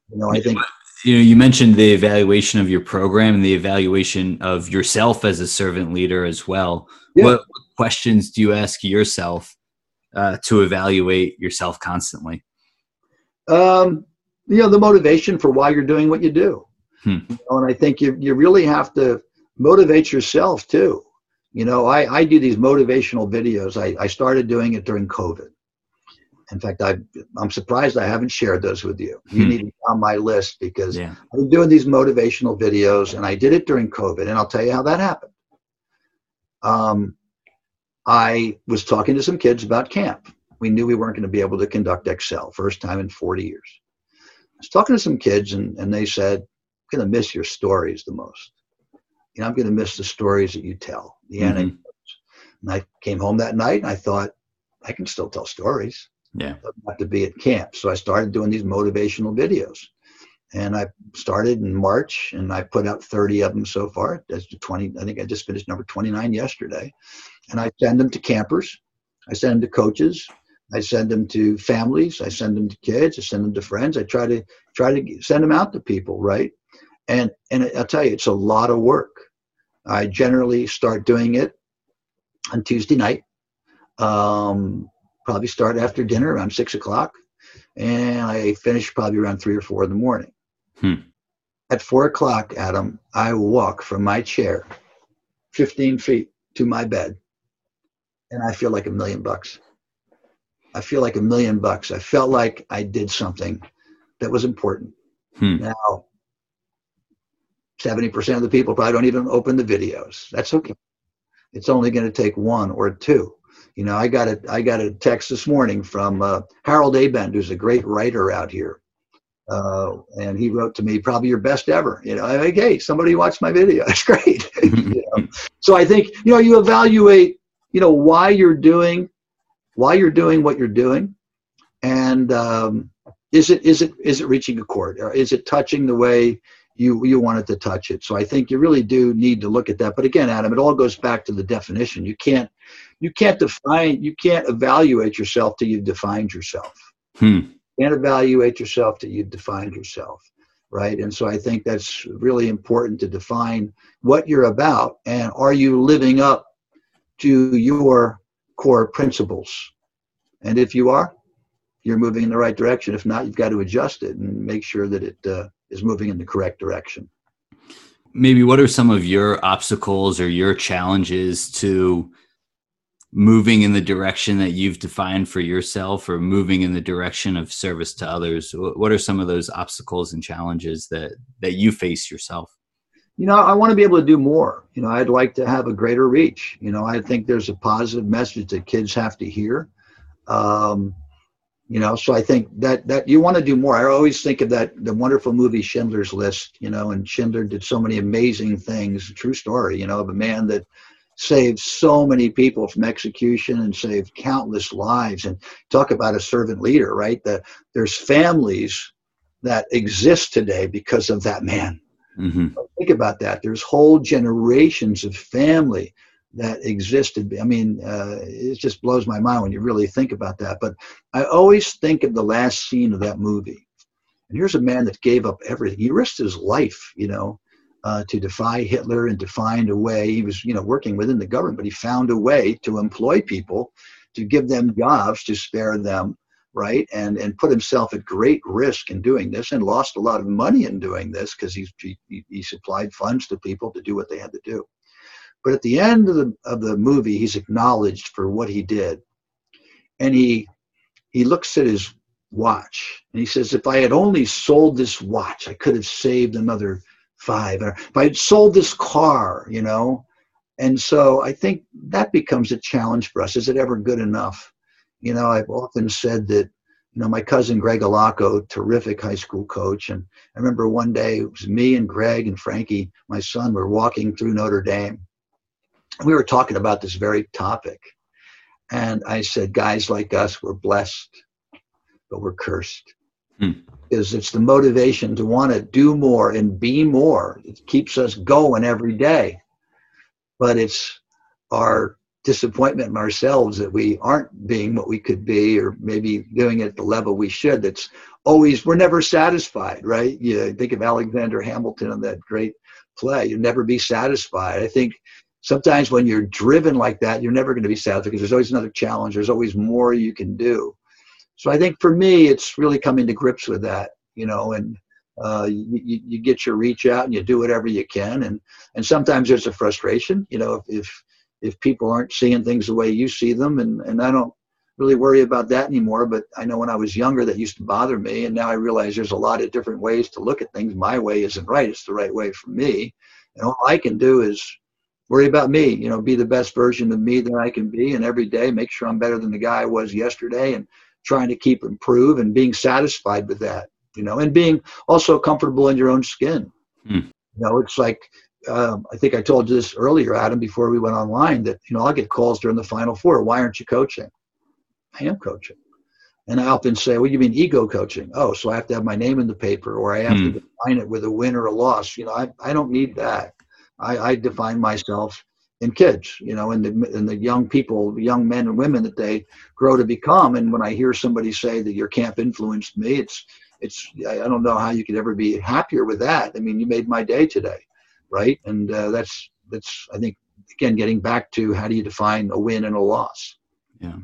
You know, I think you know you mentioned the evaluation of your program and the evaluation of yourself as a servant leader as well. Yeah. What, questions do you ask yourself uh, to evaluate yourself constantly? Um, you know, the motivation for why you're doing what you do. Hmm. You know, and I think you you really have to motivate yourself too. You know, I, I do these motivational videos. I, I started doing it during COVID. In fact, I, I'm surprised I haven't shared those with you. You hmm. need to be on my list because yeah. I've been doing these motivational videos and I did it during COVID. And I'll tell you how that happened. Um, I was talking to some kids about camp. We knew we weren't going to be able to conduct Excel, first time in 40 years. I was talking to some kids and, and they said, I'm going to miss your stories the most you know, I'm going to miss the stories that you tell, the mm-hmm. anecdotes. And I came home that night and I thought, I can still tell stories. Yeah. Have to be at camp. So I started doing these motivational videos. And I started in March and I put out 30 of them so far. That's the 20, I think I just finished number 29 yesterday. And I send them to campers. I send them to coaches. I send them to families. I send them to kids. I send them to friends. I try to try to send them out to people, right? And and I'll tell you, it's a lot of work. I generally start doing it on Tuesday night. Um, probably start after dinner around six o'clock, and I finish probably around three or four in the morning. Hmm. At four o'clock, Adam, I walk from my chair 15 feet to my bed, and I feel like a million bucks. I feel like a million bucks. I felt like I did something that was important. Hmm. Now, 70% of the people probably don't even open the videos. That's okay. It's only going to take one or two. You know, I got a I got a text this morning from uh, Harold Abend, who's a great writer out here, uh, and he wrote to me, "Probably your best ever." You know, I'm like, hey, somebody watched my video. That's great. you know? So I think you know you evaluate, you know, why you're doing, why you're doing what you're doing, and um, is it is it is it reaching a chord? Or is it touching the way you you want it to touch it. So I think you really do need to look at that. But again, Adam, it all goes back to the definition. You can't you can't define you can't evaluate yourself till you've defined yourself. Hmm. You can't evaluate yourself till you've defined yourself. Right. And so I think that's really important to define what you're about and are you living up to your core principles? And if you are, you're moving in the right direction. If not, you've got to adjust it and make sure that it uh, is moving in the correct direction. Maybe what are some of your obstacles or your challenges to moving in the direction that you've defined for yourself or moving in the direction of service to others? What are some of those obstacles and challenges that, that you face yourself? You know, I want to be able to do more. You know, I'd like to have a greater reach. You know, I think there's a positive message that kids have to hear. Um, you know so i think that that you want to do more i always think of that the wonderful movie schindler's list you know and schindler did so many amazing things true story you know of a man that saved so many people from execution and saved countless lives and talk about a servant leader right that there's families that exist today because of that man mm-hmm. think about that there's whole generations of family that existed. I mean, uh, it just blows my mind when you really think about that. But I always think of the last scene of that movie. And here's a man that gave up everything. He risked his life, you know, uh, to defy Hitler and to find a way. He was, you know, working within the government, but he found a way to employ people, to give them jobs, to spare them, right? And and put himself at great risk in doing this, and lost a lot of money in doing this because he, he he supplied funds to people to do what they had to do. But at the end of the of the movie, he's acknowledged for what he did, and he he looks at his watch and he says, "If I had only sold this watch, I could have saved another five. If I had sold this car, you know." And so I think that becomes a challenge for us. Is it ever good enough? You know, I've often said that you know, my cousin Greg Allocco, terrific high school coach. And I remember one day it was me and Greg and Frankie, my son, were walking through Notre Dame we were talking about this very topic. And I said, guys like us, we're blessed, but we're cursed. Hmm. Is it's the motivation to want to do more and be more. It keeps us going every day. But it's our disappointment in ourselves that we aren't being what we could be or maybe doing it at the level we should. That's always we're never satisfied right? You think of alexander hamilton and that great play. You'll never be satisfied. I think sometimes when you're driven like that you're never going to be satisfied because there's always another challenge. There's always more you can do. So i think for me it's really coming to grips with that you know and uh, you, you get your reach out and you do whatever you can. And and sometimes there's a frustration you know if, if if people aren't seeing things the way you see them. And and i don't really worry about that anymore but i know when i was younger that used to bother me. And now i realize there's a lot of different ways to look at things. My way isn't right. It's the right way for me. And all i can do is worry about me you know be the best version of me that i can be. And every day make sure i'm better than the guy i was yesterday and trying to keep improve and being satisfied with that you know and being also comfortable in your own skin. Hmm. you know it's like um, I think I told you this earlier, Adam, before we went online, that you know I'll get calls during the Final Four. Why aren't you coaching? I am coaching, and I often say, "What do you mean ego coaching?" Oh, so I have to have my name in the paper, or I have hmm. to define it with a win or a loss. You know, I, I don't need that. I, I define myself in kids, you know, and the and the young people, young men and women that they grow to become. And when I hear somebody say that your camp influenced me, it's it's I don't know how you could ever be happier with that. I mean, you made my day today right? And uh, that's that's I think again getting back to how do you define a win and a loss? Yeah.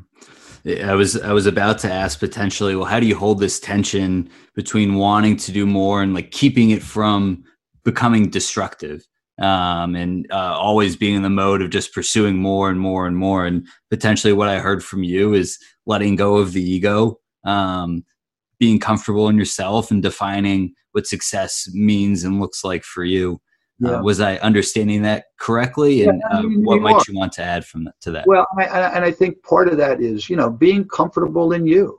I was I was about to ask potentially, well, how do you hold this tension between wanting to do more and like keeping it from becoming destructive, um, and uh, always being in the mode of just pursuing more and more and more, and potentially what I heard from you is letting go of the ego, um, being comfortable in yourself, and defining what success means and looks like for you. Uh, yeah. Uh, was I understanding that correctly? And yeah, I mean, uh, what might are. you want to add from that, to that? Well, I, and I think part of that is, you know, being comfortable in you.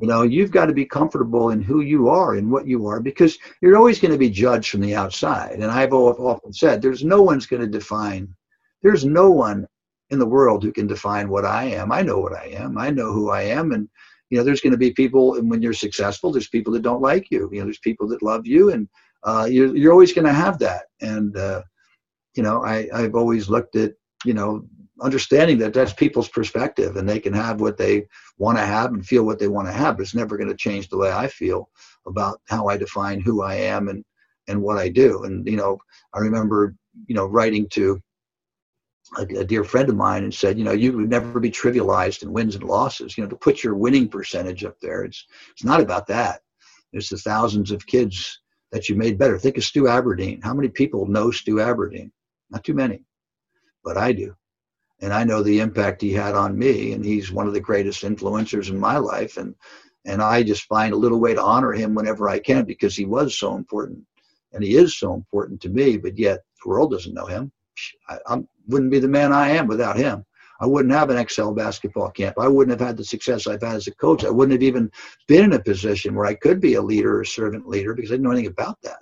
You know, you've got to be comfortable in who you are and what you are because you're always going to be judged from the outside. And I've often said, there's no one's going to define, there's no one in the world who can define what I am. I know what I am. I know who I am. And, you know, there's going to be people, and when you're successful, there's people that don't like you. You know, there's people that love you and uh, you're, you're always going to have that. And, uh, you know, I, I've always looked at, you know, understanding that that's people's perspective and they can have what they want to have and feel what they want to have, but it's never going to change the way I feel about how I define who I am and, and what I do. And, you know, I remember, you know, writing to a, a, dear friend of mine and said, you know, you would never be trivialized in wins and losses. You know, to put your winning percentage up there, it's it's not about that. There's the thousands of kids that you made better. Think of Stu Aberdeen. How many people know Stu Aberdeen? Not too many, but I do. And I know the impact he had on me, and he's one of the greatest influencers in my life. And and I just find a little way to honor him whenever I can because he was so important, and he is so important to me. But yet the world doesn't know him. I, I wouldn't be the man I am without him. I wouldn't have an Excel basketball camp. I wouldn't have had the success I've had as a coach. I wouldn't have even been in a position where I could be a leader or servant leader because I didn't know anything about that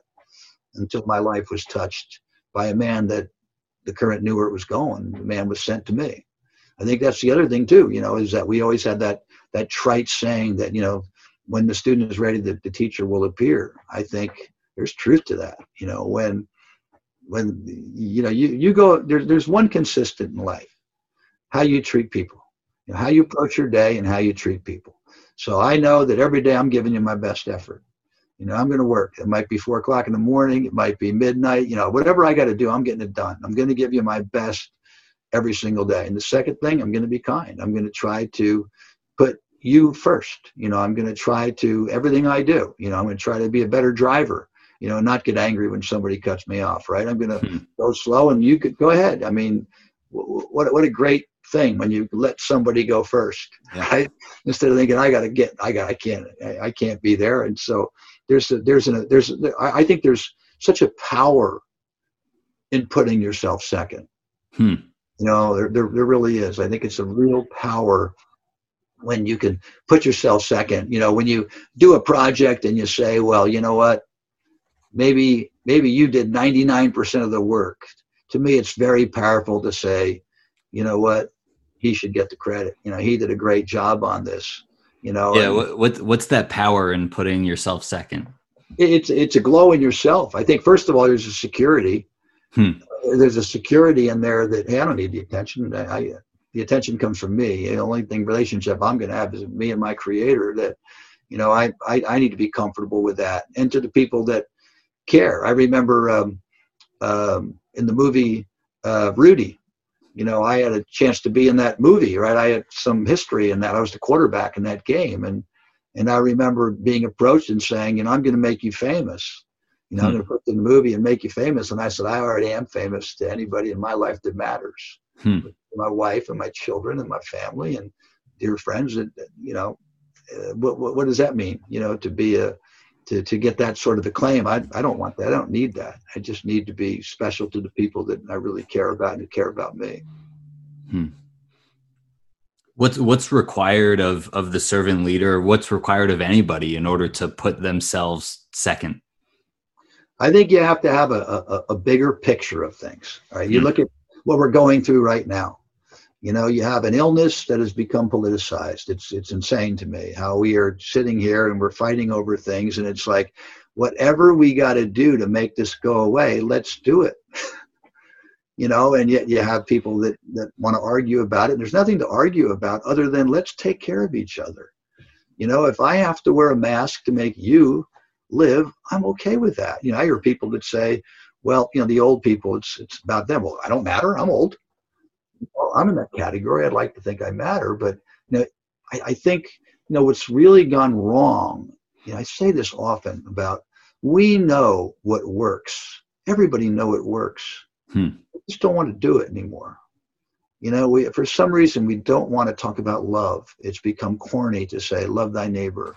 until my life was touched by a man that the current knew where it was going. The man was sent to me. I think that's the other thing too, you know, is that we always had that that trite saying that, you know, when the student is ready, the, the teacher will appear. I think there's truth to that. You know, when when you know you, you go there's there's one consistent in life how you treat people, you know, how you approach your day and how you treat people. So I know that every day I'm giving you my best effort. You know, I'm going to work. It might be four o'clock in the morning. It might be midnight. You know, whatever I got to do, I'm getting it done. I'm going to give you my best every single day. And the second thing, I'm going to be kind. I'm going to try to put you first. You know, I'm going to try to everything I do. You know, I'm going to try to be a better driver. You know, not get angry when somebody cuts me off. Right? I'm going to hmm. go slow, and you could go ahead. I mean, what what a great thing when you let somebody go first, yeah. right? Instead of thinking I got to get, I got, I can't, I, I, can't be there. And so there's a, there's a, there's, a, I think there's such a power in putting yourself second. Hmm. You know, there, there, there really is. I think it's a real power when you can put yourself second. You know, when you do a project and you say, well, you know what, maybe, maybe you did 99% of the work. To me, it's very powerful to say, you know what, he should get the credit. You know, he did a great job on this. You know. Yeah. What, what's that power in putting yourself second? It's it's a glow in yourself. I think first of all, there's a security. Hmm. There's a security in there that hey, I don't need the attention. I, the attention comes from me. The only thing relationship I'm going to have is me and my creator that, you know, I, I, I need to be comfortable with that. And to the people that care. I remember um, um, in the movie uh, Rudy, you know, I had a chance to be in that movie, right? I had some history in that. I was the quarterback in that game. And, and I remember being approached and saying, you know, I'm going to make you famous. You know, hmm. I'm going to put in the movie and make you famous. And I said, I already am famous to anybody in my life that matters. Hmm. My wife and my children and my family and dear friends. That you know, uh, what, what, what does that mean? You know, to be a to, to get that sort of acclaim. I, I don't want that. I don't need that. I just need to be special to the people that I really care about and who care about me. Hmm. What's what's required of of the servant leader? What's required of anybody in order to put themselves second? I think you have to have a, a, a bigger picture of things. Right? You hmm. look at what we're going through right now. You know, you have an illness that has become politicized. It's it's insane to me how we are sitting here and we're fighting over things, and it's like, whatever we got to do to make this go away, let's do it. you know, and yet you have people that that want to argue about it. There's nothing to argue about other than let's take care of each other. You know, if I have to wear a mask to make you live, I'm okay with that. You know, I hear people that say, well, you know, the old people, it's it's about them. Well, I don't matter. I'm old. Well, I'm in that category. I'd like to think I matter, but you know, I, I think you know what's really gone wrong. You know, I say this often about we know what works. Everybody know it works. Hmm. We just don't want to do it anymore. You know, we for some reason we don't want to talk about love. It's become corny to say love thy neighbor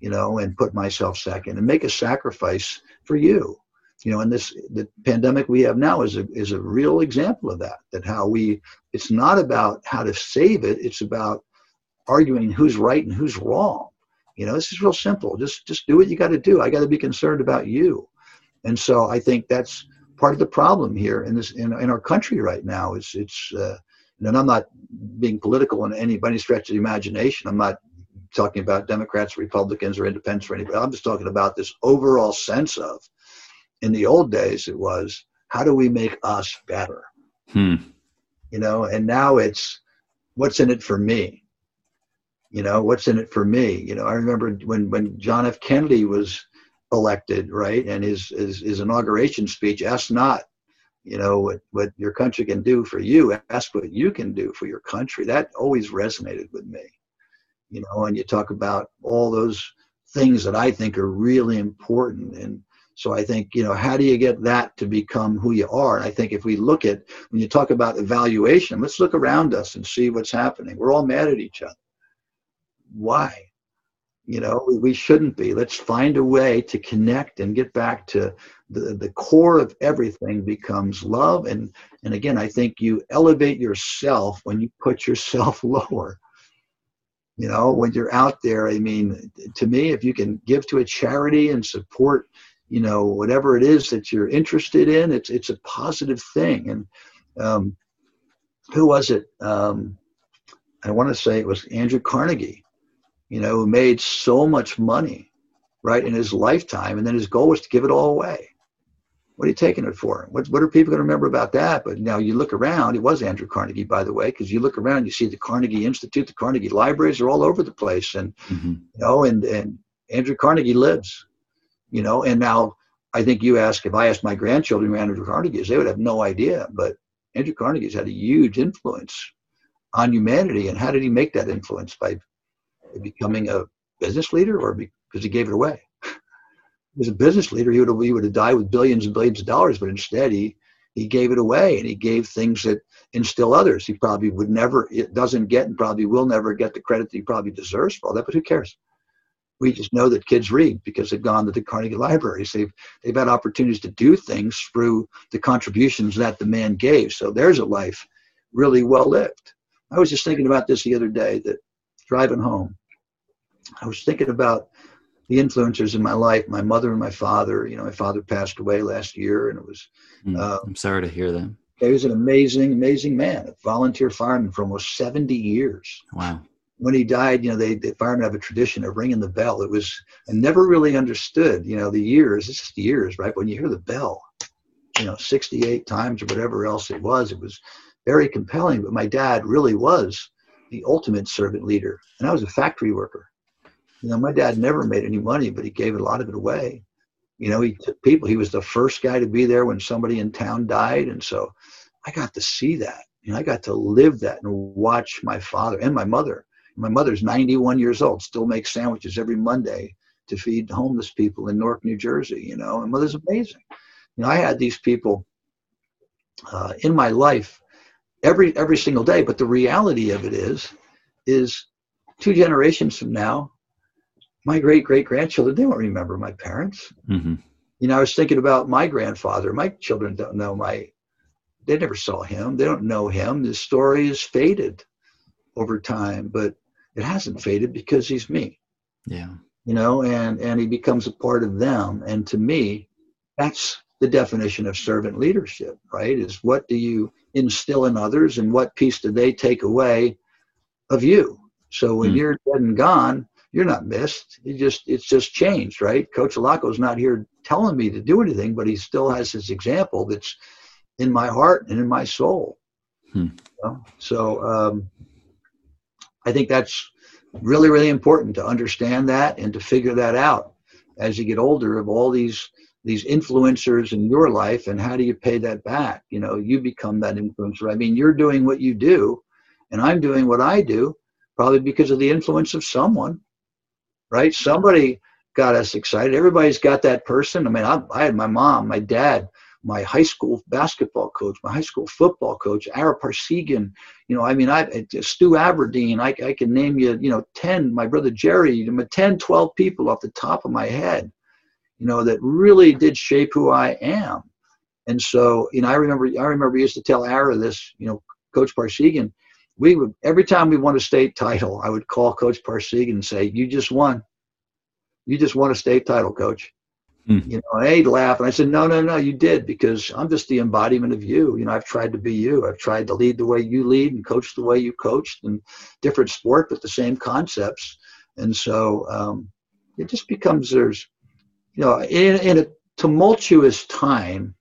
you know, and put myself second and make a sacrifice for you. You know, and this the pandemic we have now is a is a real example of that. That how we it's not about how to save it, it's about arguing who's right and who's wrong. You know, this is real simple. Just just do what you got to do. I got to be concerned about you. And so I think that's part of the problem here in this in, in our country right now. It's it's uh, and I'm not being political in any by any stretch of the imagination. I'm not talking about Democrats, Republicans, or independents or anybody. I'm just talking about this overall sense of, in the old days, it was how do we make us better? Hmm. You know, and now it's what's in it for me? You know, what's in it for me? You know, I remember when when John F. Kennedy was elected, right, and his his, his inauguration speech, ask not you know what, what your country can do for you ask what you can do for your country that always resonated with me you know, and you talk about all those things that I think are really important. And so I think, you know, how do you get that to become who you are? And I think if we look at, when you talk about evaluation, let's look around us and see what's happening. We're all mad at each other. Why? You know, we, we shouldn't be. Let's find a way to connect and get back to the, the core of everything becomes love. And, and again, I think you elevate yourself when you put yourself lower you know when you're out there i mean to me if you can give to a charity and support you know whatever it is that you're interested in it's it's a positive thing and um, who was it um, i want to say it was andrew carnegie you know who made so much money right in his lifetime and then his goal was to give it all away what are you taking it for? What, what are people going to remember about that? But now you look around, it was Andrew Carnegie, by the way, because you look around, you see the Carnegie Institute, the Carnegie libraries are all over the place. And, mm-hmm. you know, and, and Andrew Carnegie lives, you know, and now I think you ask, if I asked my grandchildren who Andrew Carnegie is, they would have no idea. But Andrew Carnegie's had a huge influence on humanity. And how did he make that influence? By becoming a business leader or because he gave it away? was a business leader, he would have, he would have died with billions and billions of dollars, but instead he, he gave it away and he gave things that instill others. He probably would never, it doesn't get and probably will never get the credit that he probably deserves for all that, but who cares? We just know that kids read because they've gone to the Carnegie Libraries. They've, they've had opportunities to do things through the contributions that the man gave. So there's a life really well lived. I was just thinking about this the other day that driving home, I was thinking about the influencers in my life, my mother and my father. You know, my father passed away last year, and it was. Mm, uh, I'm sorry to hear that. He was an amazing, amazing man, a volunteer fireman for almost 70 years. Wow. When he died, you know, they, the firemen have a tradition of ringing the bell. It was, I never really understood, you know, the years, it's just years, right? When you hear the bell, you know, 68 times or whatever else it was, it was, very compelling. But my dad really was the ultimate servant leader, and I was a factory worker. You know, my dad never made any money, but he gave a lot of it away. You know, he took people. He was the first guy to be there when somebody in town died, and so I got to see that. You know, I got to live that and watch my father and my mother. My mother's 91 years old, still makes sandwiches every Monday to feed homeless people in Newark, New Jersey. You know, my mother's amazing. You know, I had these people uh, in my life every every single day. But the reality of it is, is two generations from now, my great great grandchildren they won't remember my parents. Mm-hmm. You know, I was thinking about my grandfather. My children don't know my. They never saw him. They don't know him. His story is faded over time, but it hasn't faded because he's me. Yeah. You know, and and he becomes a part of them. And to me, that's the definition of servant leadership, right? Is what do you instill in others and what piece do they take away of you? So when mm. you're dead and gone, you're not missed. It just it's just changed, right? Coach Allocco's not here telling me to do anything, but he still has his example that's in my heart and in my soul. Hmm. You know? So um, I think that's really, really important to understand that and to figure that out as you get older of all these these influencers in your life and how do you pay that back? You know you become that influencer. I mean you're doing what you do and i'm doing what i do probably because of the influence of someone right? Somebody got us excited. Everybody's got that person. I mean i, I had my mom my dad my high school basketball coach, my high school football coach, Ara Parseghian, you know, I mean, I, Stu Aberdeen, I, I can name you, you know, 10, my brother Jerry, 10, 12 people off the top of my head you know, that really did shape who I am. And so, you know, I remember, I remember used to tell Ara this, you know, Coach Parseghian, we would, every time we won a state title, I would call Coach Parseghian and say, you just won. You just won a state title, coach. Hmm. You know, and he'd laugh. And I said, no, no, no, you did because I'm just the embodiment of you. You know, I've tried to be you. I've tried to lead the way you lead and coach the way you coached and different sport, but the same concepts. And so um, it just becomes, there's, you know, in, in a tumultuous time,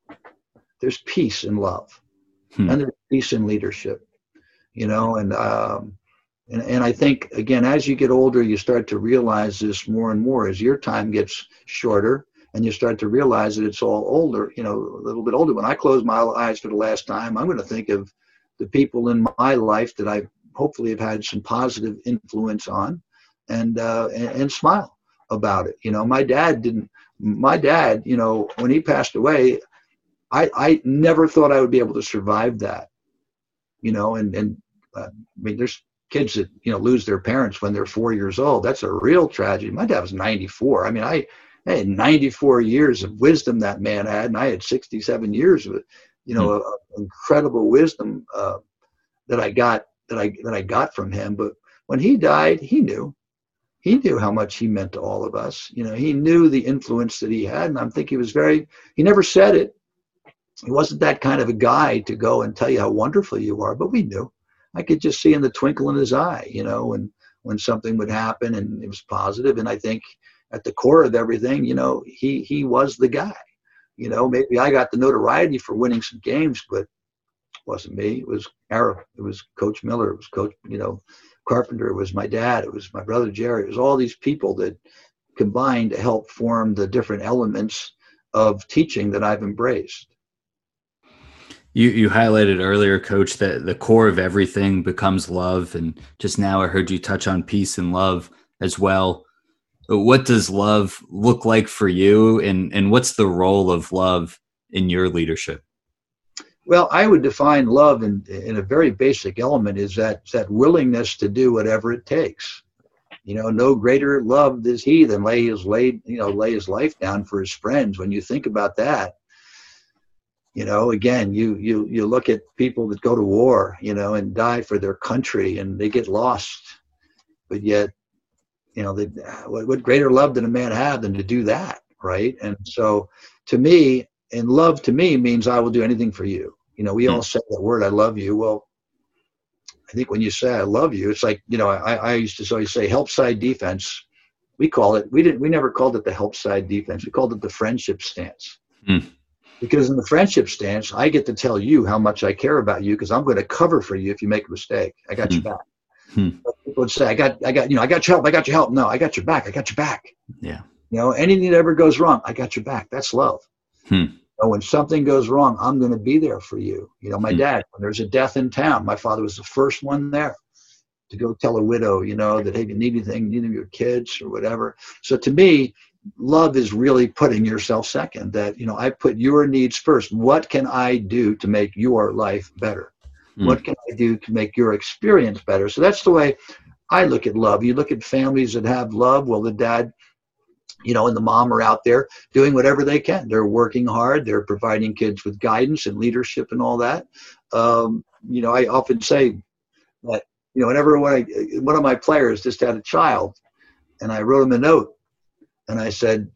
there's peace and love, hmm. and there's peace in leadership. You know, and um, and and I think again, as you get older, you start to realize this more and more as your time gets shorter, and you start to realize that it's all older. You know, a little bit older. When I close my eyes for the last time, I'm going to think of the people in my life that I hopefully have had some positive influence on, and uh, and, and smile about it. You know, my dad didn't my dad, you know, when he passed away, I, I never thought I would be able to survive that, you know, and, and uh, I mean, there's kids that, you know, lose their parents when they're four years old. That's a real tragedy. My dad was 94. I mean, I, I had 94 years of wisdom that man had, and I had 67 years of, you know, mm-hmm. incredible wisdom uh, that I got that I that I got from him. But when he died, he knew he knew how much he meant to all of us. You know, he knew the influence that he had, and I'm thinking he was very. He never said it. He wasn't that kind of a guy to go and tell you how wonderful you are, but we knew. I could just see in the twinkle in his eye, you know, when when something would happen and it was positive. And I think at the core of everything, you know, he he was the guy. You know, maybe I got the notoriety for winning some games, but it wasn't me. It was Ara. It was Coach Miller. It was Coach, you know, Carpenter, it was my dad, it was my brother Jerry, it was all these people that combined to help form the different elements of teaching that I've embraced. You you highlighted earlier, Coach, that the core of everything becomes love, and just now I heard you touch on peace and love as well. What does love look like for you, and and what's the role of love in your leadership? Well, I would define love in, in a very basic element is that that willingness to do whatever it takes. You know, no greater love is he than lay his laid, you know, lay his life down for his friends. When you think about that, you know, again, you you you look at people that go to war, you know, and die for their country, and they get lost, but yet, you know, they, what, what greater love did a man have than to do that, right? And so, to me, and love to me means I will do anything for you. You know, we all say that word, I love you. Well, I think when you say I love you, it's like, you know, I, I used to always say help side defense. We call it, we didn't, we never called it the help side defense. We called it the friendship stance. Mm. Because in the friendship stance, I get to tell you how much I care about you because I'm going to cover for you if you make a mistake. I got hmm. your back. Hmm. People would say, I got, I got, you know, I got your help. I got your help. No, I got your back. I got your back. Yeah. You know, anything that ever goes wrong, I got your back. That's love. Hmm. You know, when something goes wrong, I'm going to be there for you. You know, my hmm. dad, when there's a death in town, my father was the first one there to go tell a widow, you know, that, hey, you need anything, need your kids or whatever. So to me, love is really putting yourself second that you know i put your needs first what can i do to make your life better mm. what can i do to make your experience better? So that's the way i look at love. You look at families that have love. Well the dad you know and the mom are out there doing whatever they can. They're working hard. They're providing kids with guidance and leadership and all that. Um, you know i often say that you know whenever when I, one of my players just had a child and i wrote him a note and I said,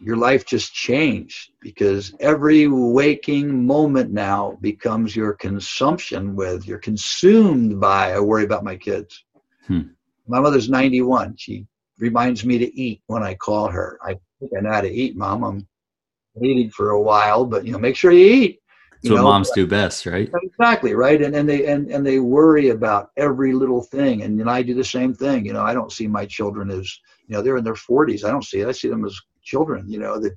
Your life just changed because every waking moment now becomes your consumption with, you're consumed by, I worry about my kids. Hmm. My mother's 91. She reminds me to eat when I call her. I think I know how to eat, Mom. I'm eating for a while, but you know, make sure you eat. That's what know? moms do best, right? Exactly, right. And and they and, and they worry about every little thing. And, and I do the same thing. You know, I don't see my children as you know they're in their 40s i don't see it i see them as children you know that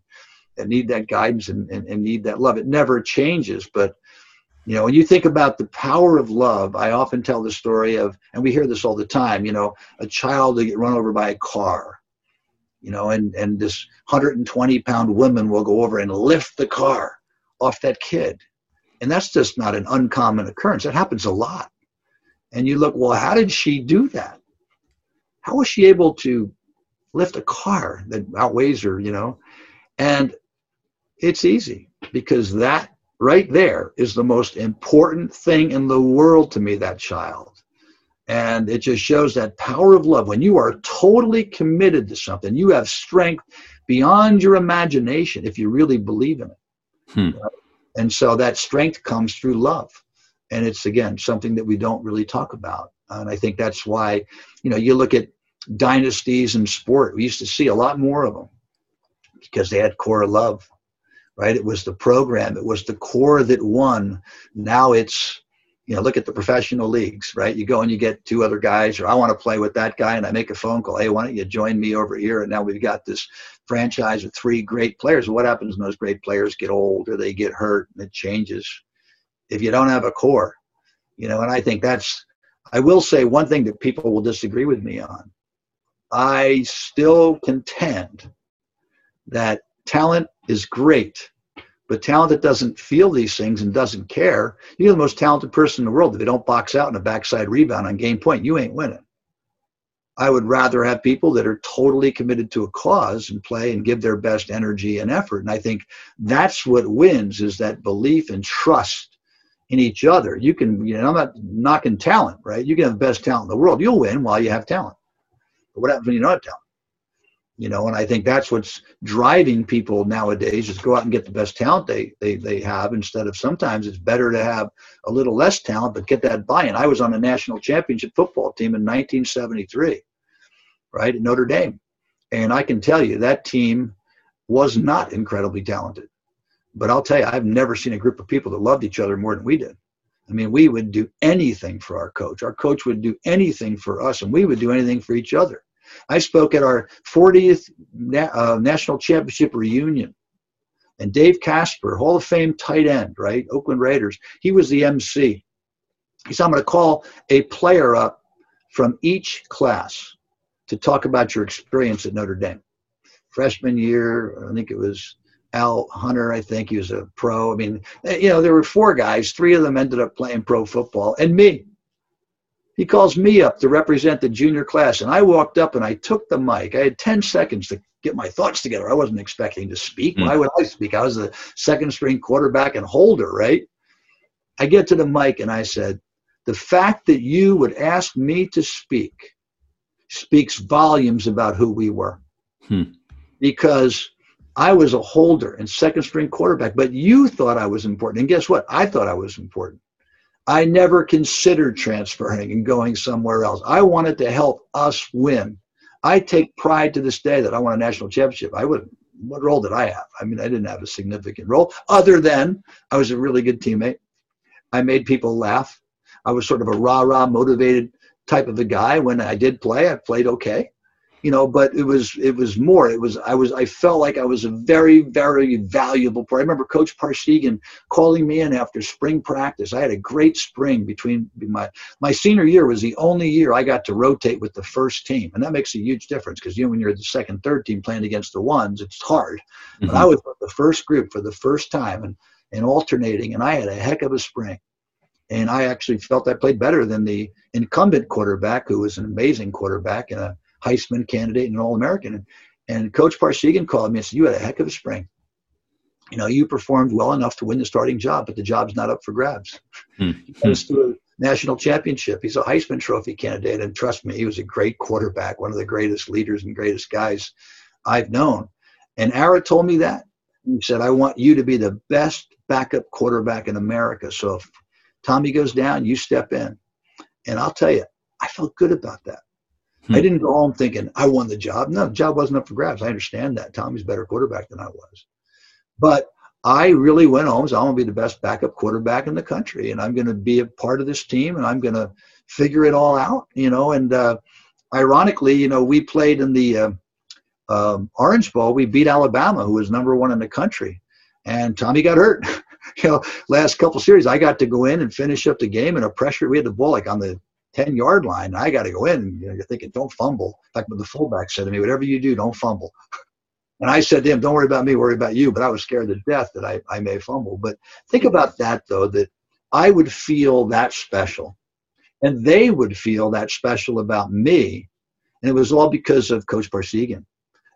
that need that guidance and, and, and need that love. It never changes but you know when you think about the power of love i often tell the story of and we hear this all the time you know a child to get run over by a car you know and and this 120 pound woman will go over and lift the car off that kid. And that's just not an uncommon occurrence. That happens a lot. And you look well how did she do that? How was she able to lift a car that outweighs her, you know. And it's easy because that right there is the most important thing in the world to me, that child. And it just shows that power of love. When you are totally committed to something, you have strength beyond your imagination if you really believe in it. Hmm. And so that strength comes through love. And it's, again, something that we don't really talk about. And I think that's why, you know, you look at dynasties in sport. We used to see a lot more of them because they had core love, right? It was the program, it was the core that won. Now it's, you know, look at the professional leagues, right? You go and you get two other guys, or I want to play with that guy, and I make a phone call. Hey, why don't you join me over here? And now we've got this franchise with three great players. What happens when those great players get old or they get hurt and it changes? If you don't have a core, you know, and I think that's, I will say one thing that people will disagree with me on I still contend that talent is great, but talent that doesn't feel these things and doesn't care, you're the most talented person in the world. If they don't box out in a backside rebound on game point, you ain't winning. I would rather have people that are totally committed to a cause and play and give their best energy and effort. And I think that's what wins is that belief and trust in each other. You can, you know, I'm not knocking talent, right? You can have the best talent in the world. You'll win while you have talent. But what happens when you're not talent? You know, and I think that's what's driving people nowadays is go out and get the best talent they, they, they have instead of sometimes it's better to have a little less talent but get that buy-in. I was on a national championship football team in 1973, right, at Notre Dame. And I can tell you that team was not incredibly talented. But I'll tell you, I've never seen a group of people that loved each other more than we did. I mean, we would do anything for our coach. Our coach would do anything for us, and we would do anything for each other. I spoke at our 40th na- uh, national championship reunion, and Dave Casper, Hall of Fame tight end, right, Oakland Raiders, he was the MC. He said, I'm going to call a player up from each class to talk about your experience at Notre Dame. Freshman year, I think it was Al Hunter, I think he was a pro. I mean, eh, you know, there were four guys. Three of them ended up playing pro football, and me. He calls me up to represent the junior class, and I walked up and I took the mic. I had 10 seconds to get my thoughts together. I wasn't expecting to speak. Mm. Why would I speak? I was the second string quarterback and holder, right? I get to the mic and I said, The fact that you would ask me to speak speaks volumes about who we were. Hmm. Because I was a holder and second string quarterback, but you thought I was important. And guess what? I thought I was important. I never considered transferring and going somewhere else. I wanted to help us win. I take pride to this day that I won a national championship. I would what role did I have? I mean, I didn't have a significant role other than I was a really good teammate. I made people laugh. I was sort of a rah rah motivated type of a guy. When I did play, I played okay you know but it was it was more. It was i was i felt like i was a very very valuable player i remember coach parseghian calling me in after spring practice. I had a great spring between my my senior year was the only year i got to rotate with the first team and that makes a huge difference because you know when you're the second third team playing against the ones it's hard. Mm-hmm. but i was with the first group for the first time and and alternating and i had a heck of a spring. And i actually felt i played better than the incumbent quarterback who was an amazing quarterback and a Heisman candidate and an All American. And, and Coach Parseghian called me and said, You had a heck of a spring. You know, you performed well enough to win the starting job, but the job's not up for grabs. Hmm. He to a national championship. He's a Heisman Trophy candidate. And trust me, he was a great quarterback, one of the greatest leaders and greatest guys I've known. And Ara told me that. He said, I want you to be the best backup quarterback in America. So if Tommy goes down, you step in. And I'll tell you, I felt good about that. Hmm. I didn't go home thinking I won the job. No, the job wasn't up for grabs. I understand that. Tommy's a better quarterback than I was. But I really went home. So I'm going to be the best backup quarterback in the country, and I'm going to be a part of this team, and I'm going to figure it all out. You know, and uh, ironically, you know, we played in the uh, uh, Orange Bowl. We beat Alabama, who was number one in the country, and Tommy got hurt. you know, last couple series, I got to go in and finish up the game in a pressure. We had the ball like on the 10 yard line. I got to go in. You know, you're thinking, don't fumble. In fact, when the fullback said to me, whatever you do, don't fumble. And I said to him, don't worry about me, worry about you. But I was scared to death that I, I may fumble. But think about that, though, that I would feel that special. And they would feel that special about me. And it was all because of Coach Parseghian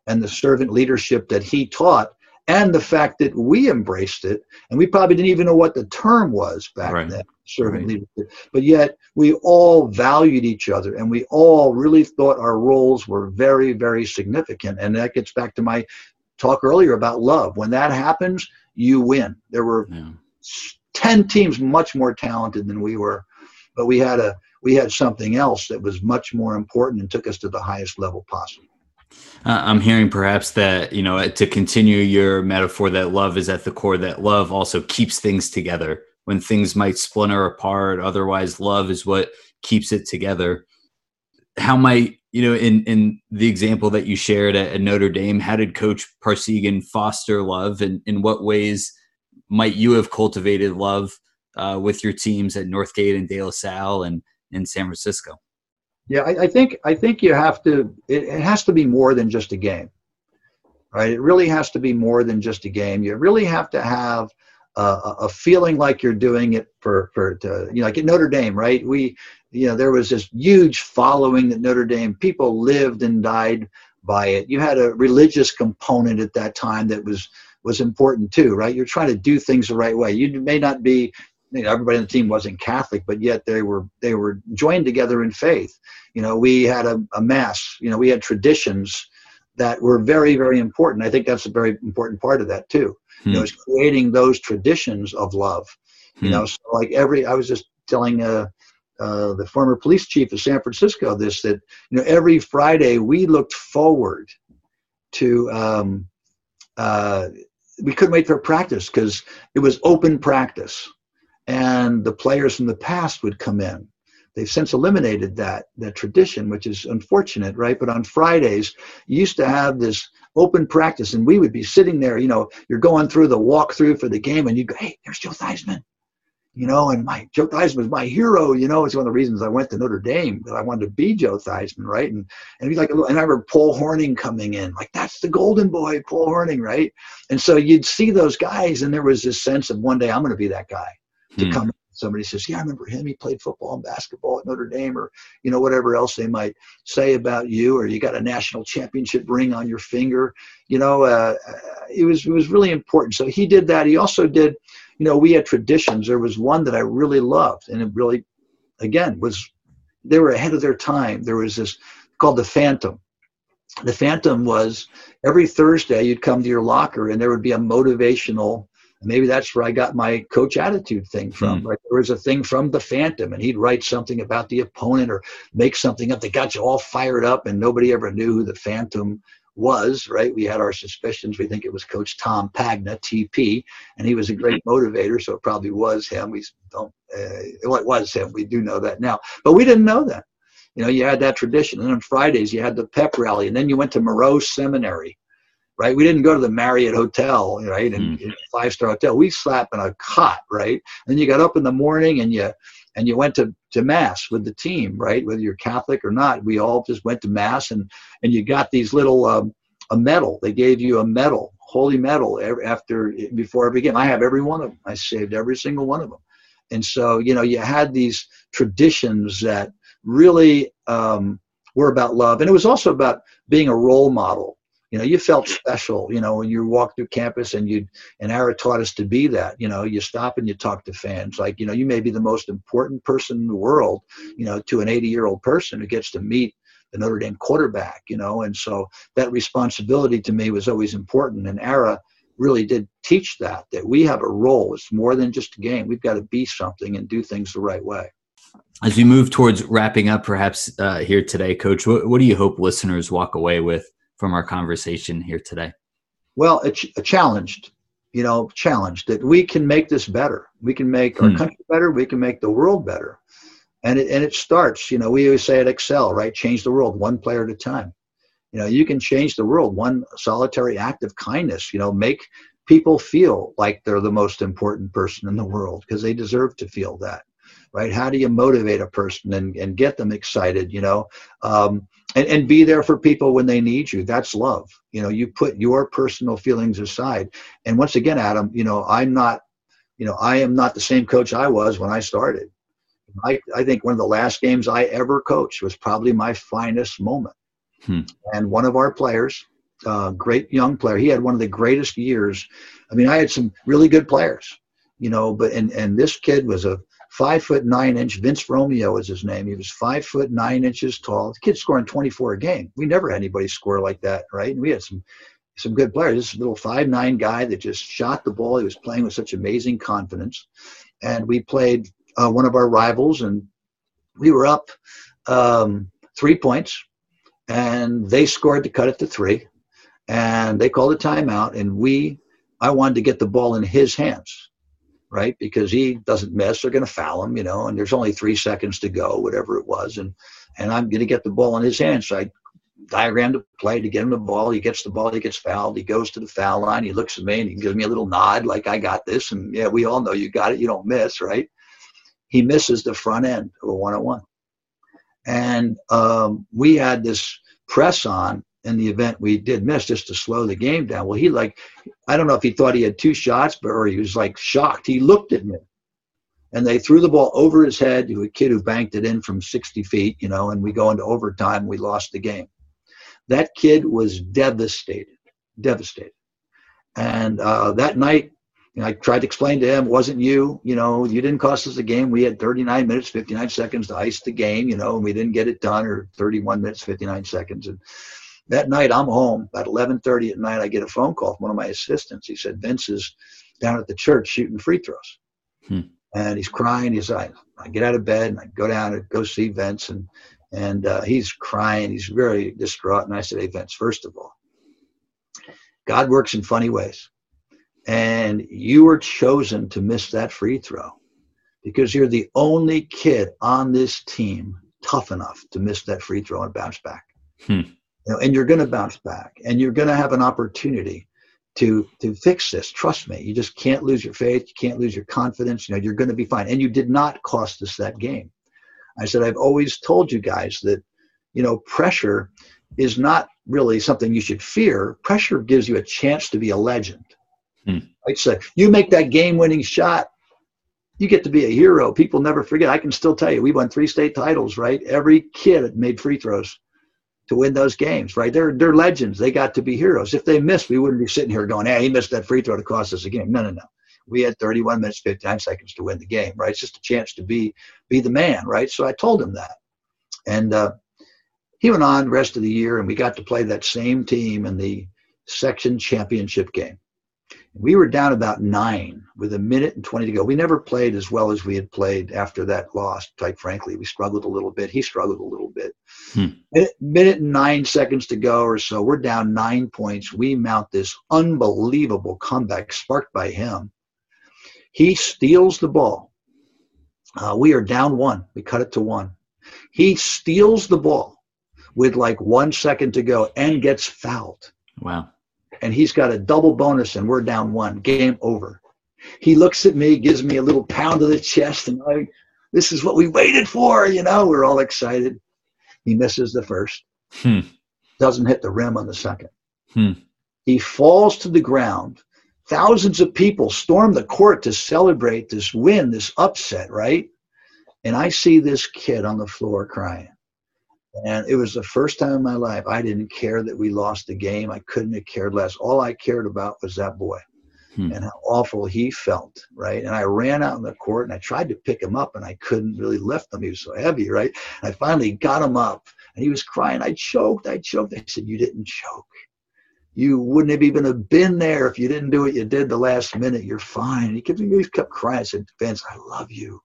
and the servant leadership that he taught and the fact that we embraced it. And we probably didn't even know what the term was back right. then servant right. leadership. But yet we all valued each other and we all really thought our roles were very, very significant. And that gets back to my talk earlier about love. When that happens, you win. There were yeah. 10 teams much more talented than we were, but we had a we had something else that was much more important and took us to the highest level possible. Uh, I'm hearing perhaps that, you know, to continue your metaphor that love is at the core, that love also keeps things together when things might splinter apart. Otherwise, love is what keeps it together. How might you know in in the example that you shared at, at Notre Dame? How did Coach Parseghian foster love, and in what ways might you have cultivated love uh, with your teams at Northgate and De La Salle and in San Francisco? Yeah, I, I, think I think you have to. It, it has to be more than just a game, right? It really has to be more than just a game. You really have to have uh, a feeling like you're doing it for for to, you know like at Notre Dame, right? We you know there was this huge following at Notre Dame. People lived and died by it. You had a religious component at that time that was was important too, right? You're trying to do things the right way. You may not be you know, everybody on the team wasn't Catholic, but yet they were they were joined together in faith. You know, we had a, a mass. You know, we had traditions that were very very important. I think that's a very important part of that too hmm. you know, is creating those traditions of love. Hmm. You know, so like every, I was just telling uh, uh, the former police chief of San Francisco this that you know every Friday we looked forward to. Um, uh, we couldn't wait for practice because it was open practice, and the players from the past would come in They've since eliminated that that tradition, which is unfortunate, right? But on Fridays, you used to have this open practice, and we would be sitting there. You know, you're going through the walkthrough for the game, and you go, "Hey, there's Joe Theismann," you know, and my Joe was my hero. You know, it's one of the reasons I went to Notre Dame that I wanted to be Joe Theismann, right? And and be like, and I remember Paul Hornung coming in, like that's the golden boy, Paul Hornung, right? And so you'd see those guys, and there was this sense of one day I'm going to be that guy to hmm. come somebody says, "Yeah, I remember him. He played football and basketball at Notre Dame," or you know whatever else they might say about you, or you got a national championship ring on your finger. You know, uh, uh, it was it was really important. So he did that. He also did. You know, we had traditions. There was one that I really loved, and it really, again, was they were ahead of their time. There was this called the Phantom. The Phantom was every Thursday you'd come to your locker and there would be a motivational maybe that's where I got my coach attitude thing from. Hmm. Right? There was a thing from the Phantom, and he'd write something about the opponent or make something up that got you all fired up, and nobody ever knew who the Phantom was. Right? We had our suspicions. We think it was Coach Tom Pagna, TP, and he was a great motivator, so it probably was him. We don't. Uh, well, it was him. We do know that now, but we didn't know that. You know, you had that tradition, and on Fridays you had the pep rally, and then you went to Moreau Seminary right? We didn't go to the Marriott Hotel, right? And mm. five star hotel. We slept in a cot, right? And you got up in the morning and you and you went to, to mass with the team, right? Whether you're Catholic or not, we all just went to mass and and you got these little um, a medal. They gave you a medal, holy medal, after before every game. I have every one of them. I saved every single one of them. And so you know you had these traditions that really um, were about love, and it was also about being a role model you know you felt special you know when you walked through campus and you and ara taught us to be that you know you stop and you talk to fans. Like you know you may be the most important person in the world you know to an 80 year old person who gets to meet the notre dame quarterback you know and so that responsibility to me was always important. And ara really did teach that that we have a role. It's more than just a game. We've got to be something and do things the right way. As we move towards wrapping up perhaps uh, here today coach what, what do you hope listeners walk away with from our conversation here today? Well, a, ch- a challenged, you know, challenged that we can make this better. We can make hmm. our country better. We can make the world better. And it, and it starts, you know, we always say at Excel, right? Change the world one player at a time. You know, you can change the world one solitary act of kindness, you know, make people feel like they're the most important person in the world because they deserve to feel that right? How do you motivate a person and, and get them excited, you know? Um, and, and be there for people when they need you. That's love. You know, you put your personal feelings aside. And once again, Adam, you know, I'm not, you know, I am not the same coach I was when I started. I, I think one of the last games I ever coached was probably my finest moment. Hmm. And one of our players, uh, great young player, he had one of the greatest years. I mean, I had some really good players, you know, but and and this kid was a five foot nine inch. Vince Romeo is his name. He was five foot nine inches tall. The kid scoring 24 a game. We never had anybody score like that, right? And we had some some good players. This little five nine guy that just shot the ball. He was playing with such amazing confidence. And we played uh, one of our rivals, and we were up um, three points, and they scored to cut it to three, and they called a timeout, and we. I wanted to get the ball in his hands right? Because he doesn't miss, they're going to foul him, you know, and there's only three seconds to go, whatever it was. And, and I'm going to get the ball in his hands. So I diagrammed the play to get him the ball. He gets the ball, he gets fouled. He goes to the foul line. He looks at me and he gives me a little nod like, I got this. And yeah, we all know you got it. You don't miss, right? He misses the front end of a one on one. And um, we had this press on in the event we did miss just to slow the game down. Well, he like, I don't know if he thought he had two shots, but or he was like shocked. He looked at me, and they threw the ball over his head to a kid who banked it in from 60 feet, you know, and we go into overtime. We lost the game. That kid was devastated, devastated. And uh, that night, you know, I tried to explain to him, wasn't you, you know, you didn't cost us the game. We had 39 minutes, 59 seconds to ice the game, you know, and we didn't get it done, or 31 minutes, 59 seconds. And that night, I'm home about 11:30 at night. I get a phone call from one of my assistants. He said Vince is down at the church shooting free throws, hmm. and he's crying. He's like, I get out of bed and I go down and go see Vince, and and uh, he's crying. He's very distraught. And I said, Hey Vince, first of all, God works in funny ways, and you were chosen to miss that free throw because you're the only kid on this team tough enough to miss that free throw and bounce back. Hmm you know, and you're going to bounce back and you're going to have an opportunity to to fix this. Trust me you just can't lose your faith you can't lose your confidence you know you're going to be fine. And you did not cost us that game. I said i've always told you guys that you know pressure is not really something you should fear. Pressure gives you a chance to be a legend. Hmm. right? So you make that game winning shot you get to be a hero. People never forget. I can still tell you we won three state titles right? Every kid made free throws to win those games, right? They're they're legends. They got to be heroes. If they missed, we wouldn't be sitting here going, "Hey, he missed that free throw to cost us a game." No, no, no. We had 31 minutes, 59 seconds to win the game, right? It's just a chance to be be the man, right? So I told him that, and uh, he went on the rest of the year, and we got to play that same team in the section championship game. We were down about nine with a minute and 20 to go. We never played as well as we had played after that loss, quite frankly. We struggled a little bit. He struggled a little bit. Hmm. Minute, minute and nine seconds to go or so. We're down nine points. We mount this unbelievable comeback sparked by him. He steals the ball. Uh, we are down one. We cut it to one. He steals the ball with like one second to go and gets fouled. Wow. And he's got a double bonus, and we're down one. Game over. He looks at me, gives me a little pound of the chest, and I, this is what we waited for. You know, we're all excited. He misses the first, hmm. doesn't hit the rim on the second. Hmm. He falls to the ground. Thousands of people storm the court to celebrate this win, this upset, right? And I see this kid on the floor crying. And it was the first time in my life I didn't care that we lost the game. I couldn't have cared less. All I cared about was that boy hmm. and how awful he felt, right? And I ran out in the court and I tried to pick him up and I couldn't really lift him. He was so heavy, right? And I finally got him up and he was crying. I choked. I choked. I said, You didn't choke. You wouldn't have even have been there if you didn't do what you did the last minute. You're fine. And he kept, he kept crying. I said, Vince, I love you.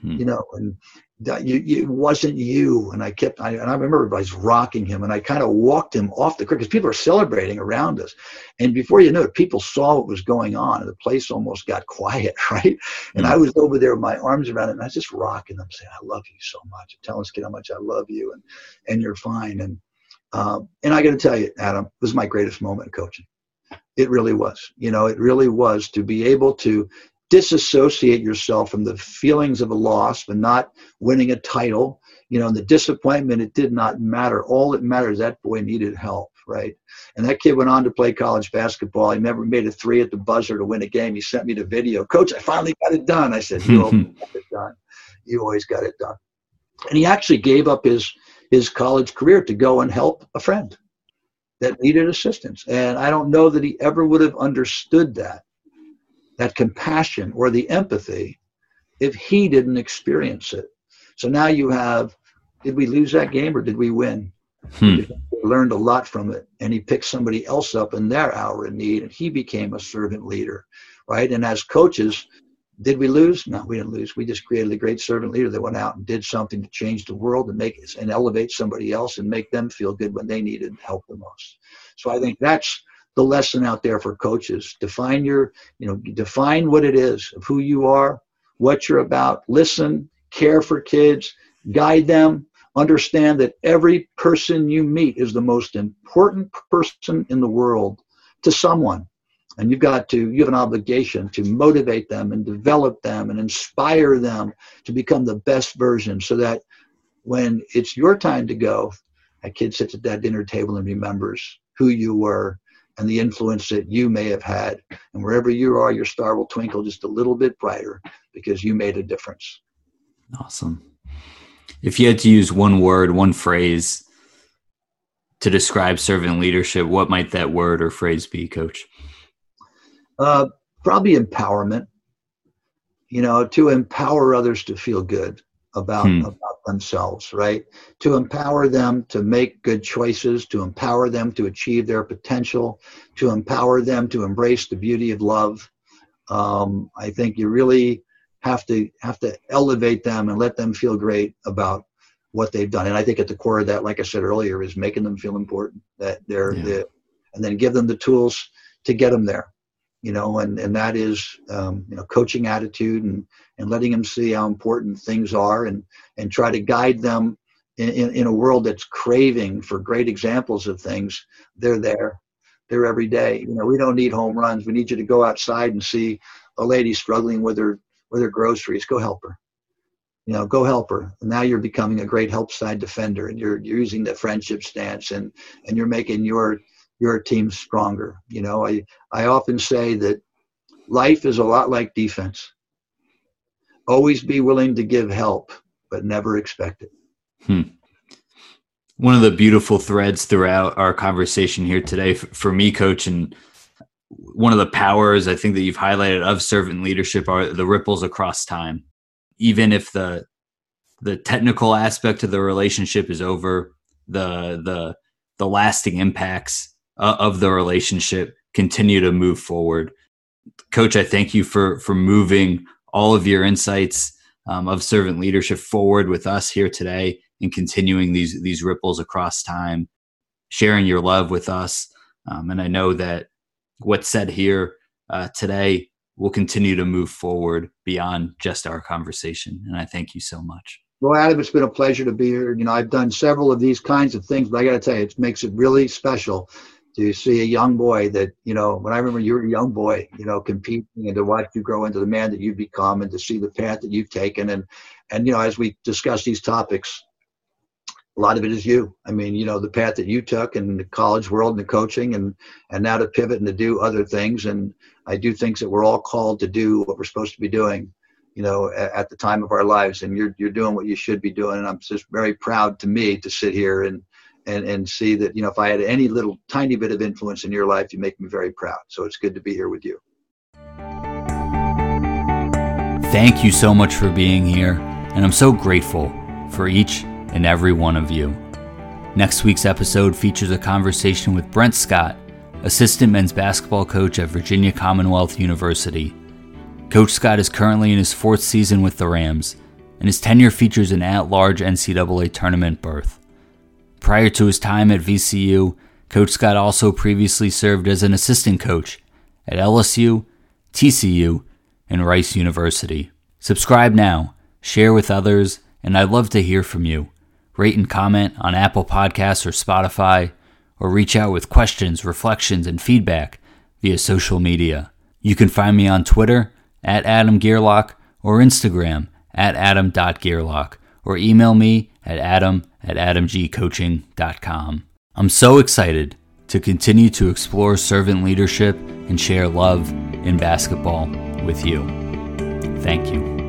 Hmm. You know, and you, you, it wasn't you. And I kept, I, and I remember I was rocking him and I kind of walked him off the court because people are celebrating around us. And before you know it, people saw what was going on and the place almost got quiet, right? And I was over there with my arms around him and I was just rocking him saying, I love you so much. I'm telling this kid how much I love you and, and you're fine. And, um, and I got to tell you, Adam, this was my greatest moment of coaching. It really was. You know, it really was to be able to disassociate yourself from the feelings of a loss and not winning a title. You know, and the disappointment, it did not matter. All that matters, that boy needed help, right? And that kid went on to play college basketball. He never made a three at the buzzer to win a game. He sent me the video. Coach, I finally got it done. I said, You always got it done. You always got it done. And he actually gave up his his college career to go and help a friend that needed assistance. And I don't know that he ever would have understood that that compassion or the empathy if he didn't experience it. So now you have did we lose that game or did we win? Hmm. learned a lot from it and he picked somebody else up in their hour of need and he became a servant leader right and as coaches did we lose no we didn't lose we just created a great servant leader that went out and did something to change the world and make and elevate somebody else and make them feel good when they needed help the most so i think that's the lesson out there for coaches. Define your, you know, define what it is of who you are, what you're about. Listen, care for kids, guide them. Understand that every person you meet is the most important person in the world to someone. And you've got to, you have an obligation to motivate them and develop them and inspire them to become the best version so that when it's your time to go, a kid sits at that dinner table and remembers who you were and the influence that you may have had. And wherever you are, your star will twinkle just a little bit brighter because you made a difference. Awesome. If you had to use one word, one phrase to describe servant leadership, what might that word or phrase be, coach? Uh, probably empowerment. You know, to empower others to feel good about, hmm. about themselves, right? To empower them to make good choices, to empower them to achieve their potential, to empower them to embrace the beauty of love. Um, I think you really have to have to elevate them and let them feel great about what they've done. And I think at the core of that, like I said earlier, is making them feel important that they're, yeah. and then give them the tools to get them there you know, and, and that is, um, you know, coaching attitude and, and letting them see how important things are and, and try to guide them in, in, in a world that's craving for great examples of things. They're there. They're every day. You know, we don't need home runs. We need you to go outside and see a lady struggling with her, with her groceries. Go help her you know, go help her. Now you're becoming a great help side defender, and you're, you're using the friendship stance, and and you're making your your team stronger. You know, I, I often say that life is a lot like defense. Always be willing to give help, but never expect it. Hmm. One of the beautiful threads throughout our conversation here today, for me, coach, and one of the powers I think that you've highlighted of servant leadership are the ripples across time. Even if the the technical aspect of the relationship is over, the the the lasting impacts uh, of the relationship continue to move forward. Coach, I thank you for for moving all of your insights um, of servant leadership forward with us here today and continuing these these ripples across time, sharing your love with us. Um, and I know that what's said here uh, today will continue to move forward beyond just our conversation. And I thank you so much. Well, Adam, it's been a pleasure to be here. You know, I've done several of these kinds of things, but I got to tell you, it makes it really special to see a young boy that, you know, when I remember you were a young boy, you know, competing and to watch you grow into the man that you've become and to see the path that you've taken. And, and, you know, as we discuss these topics, a lot of it is you. I mean, you know, the path that you took in the college world and the coaching and, and now to pivot and to do other things. And I do things that we're all called to do what we're supposed to be doing, you know, at, at the time of our lives. And you're, you're doing what you should be doing. And I'm just very proud to me to sit here and, and, and see that, you know, if I had any little tiny bit of influence in your life, you make me very proud. So it's good to be here with you. Thank you so much for being here. And I'm so grateful for each and every one of you. Next week's episode features a conversation with Brent Scott, assistant men's basketball coach at Virginia Commonwealth University. Coach Scott is currently in his fourth season with the Rams, and his tenure features an at large NCAA tournament berth. Prior to his time at VCU, Coach Scott also previously served as an assistant coach at LSU, TCU, and Rice University. Subscribe now, share with others, and I'd love to hear from you rate and comment on Apple Podcasts or Spotify, or reach out with questions, reflections, and feedback via social media. You can find me on Twitter at Adam Gierlach or Instagram at adam.gierlach or email me at adam at adamgcoaching.com. I'm so excited to continue to explore servant leadership and share love in basketball with you. Thank you.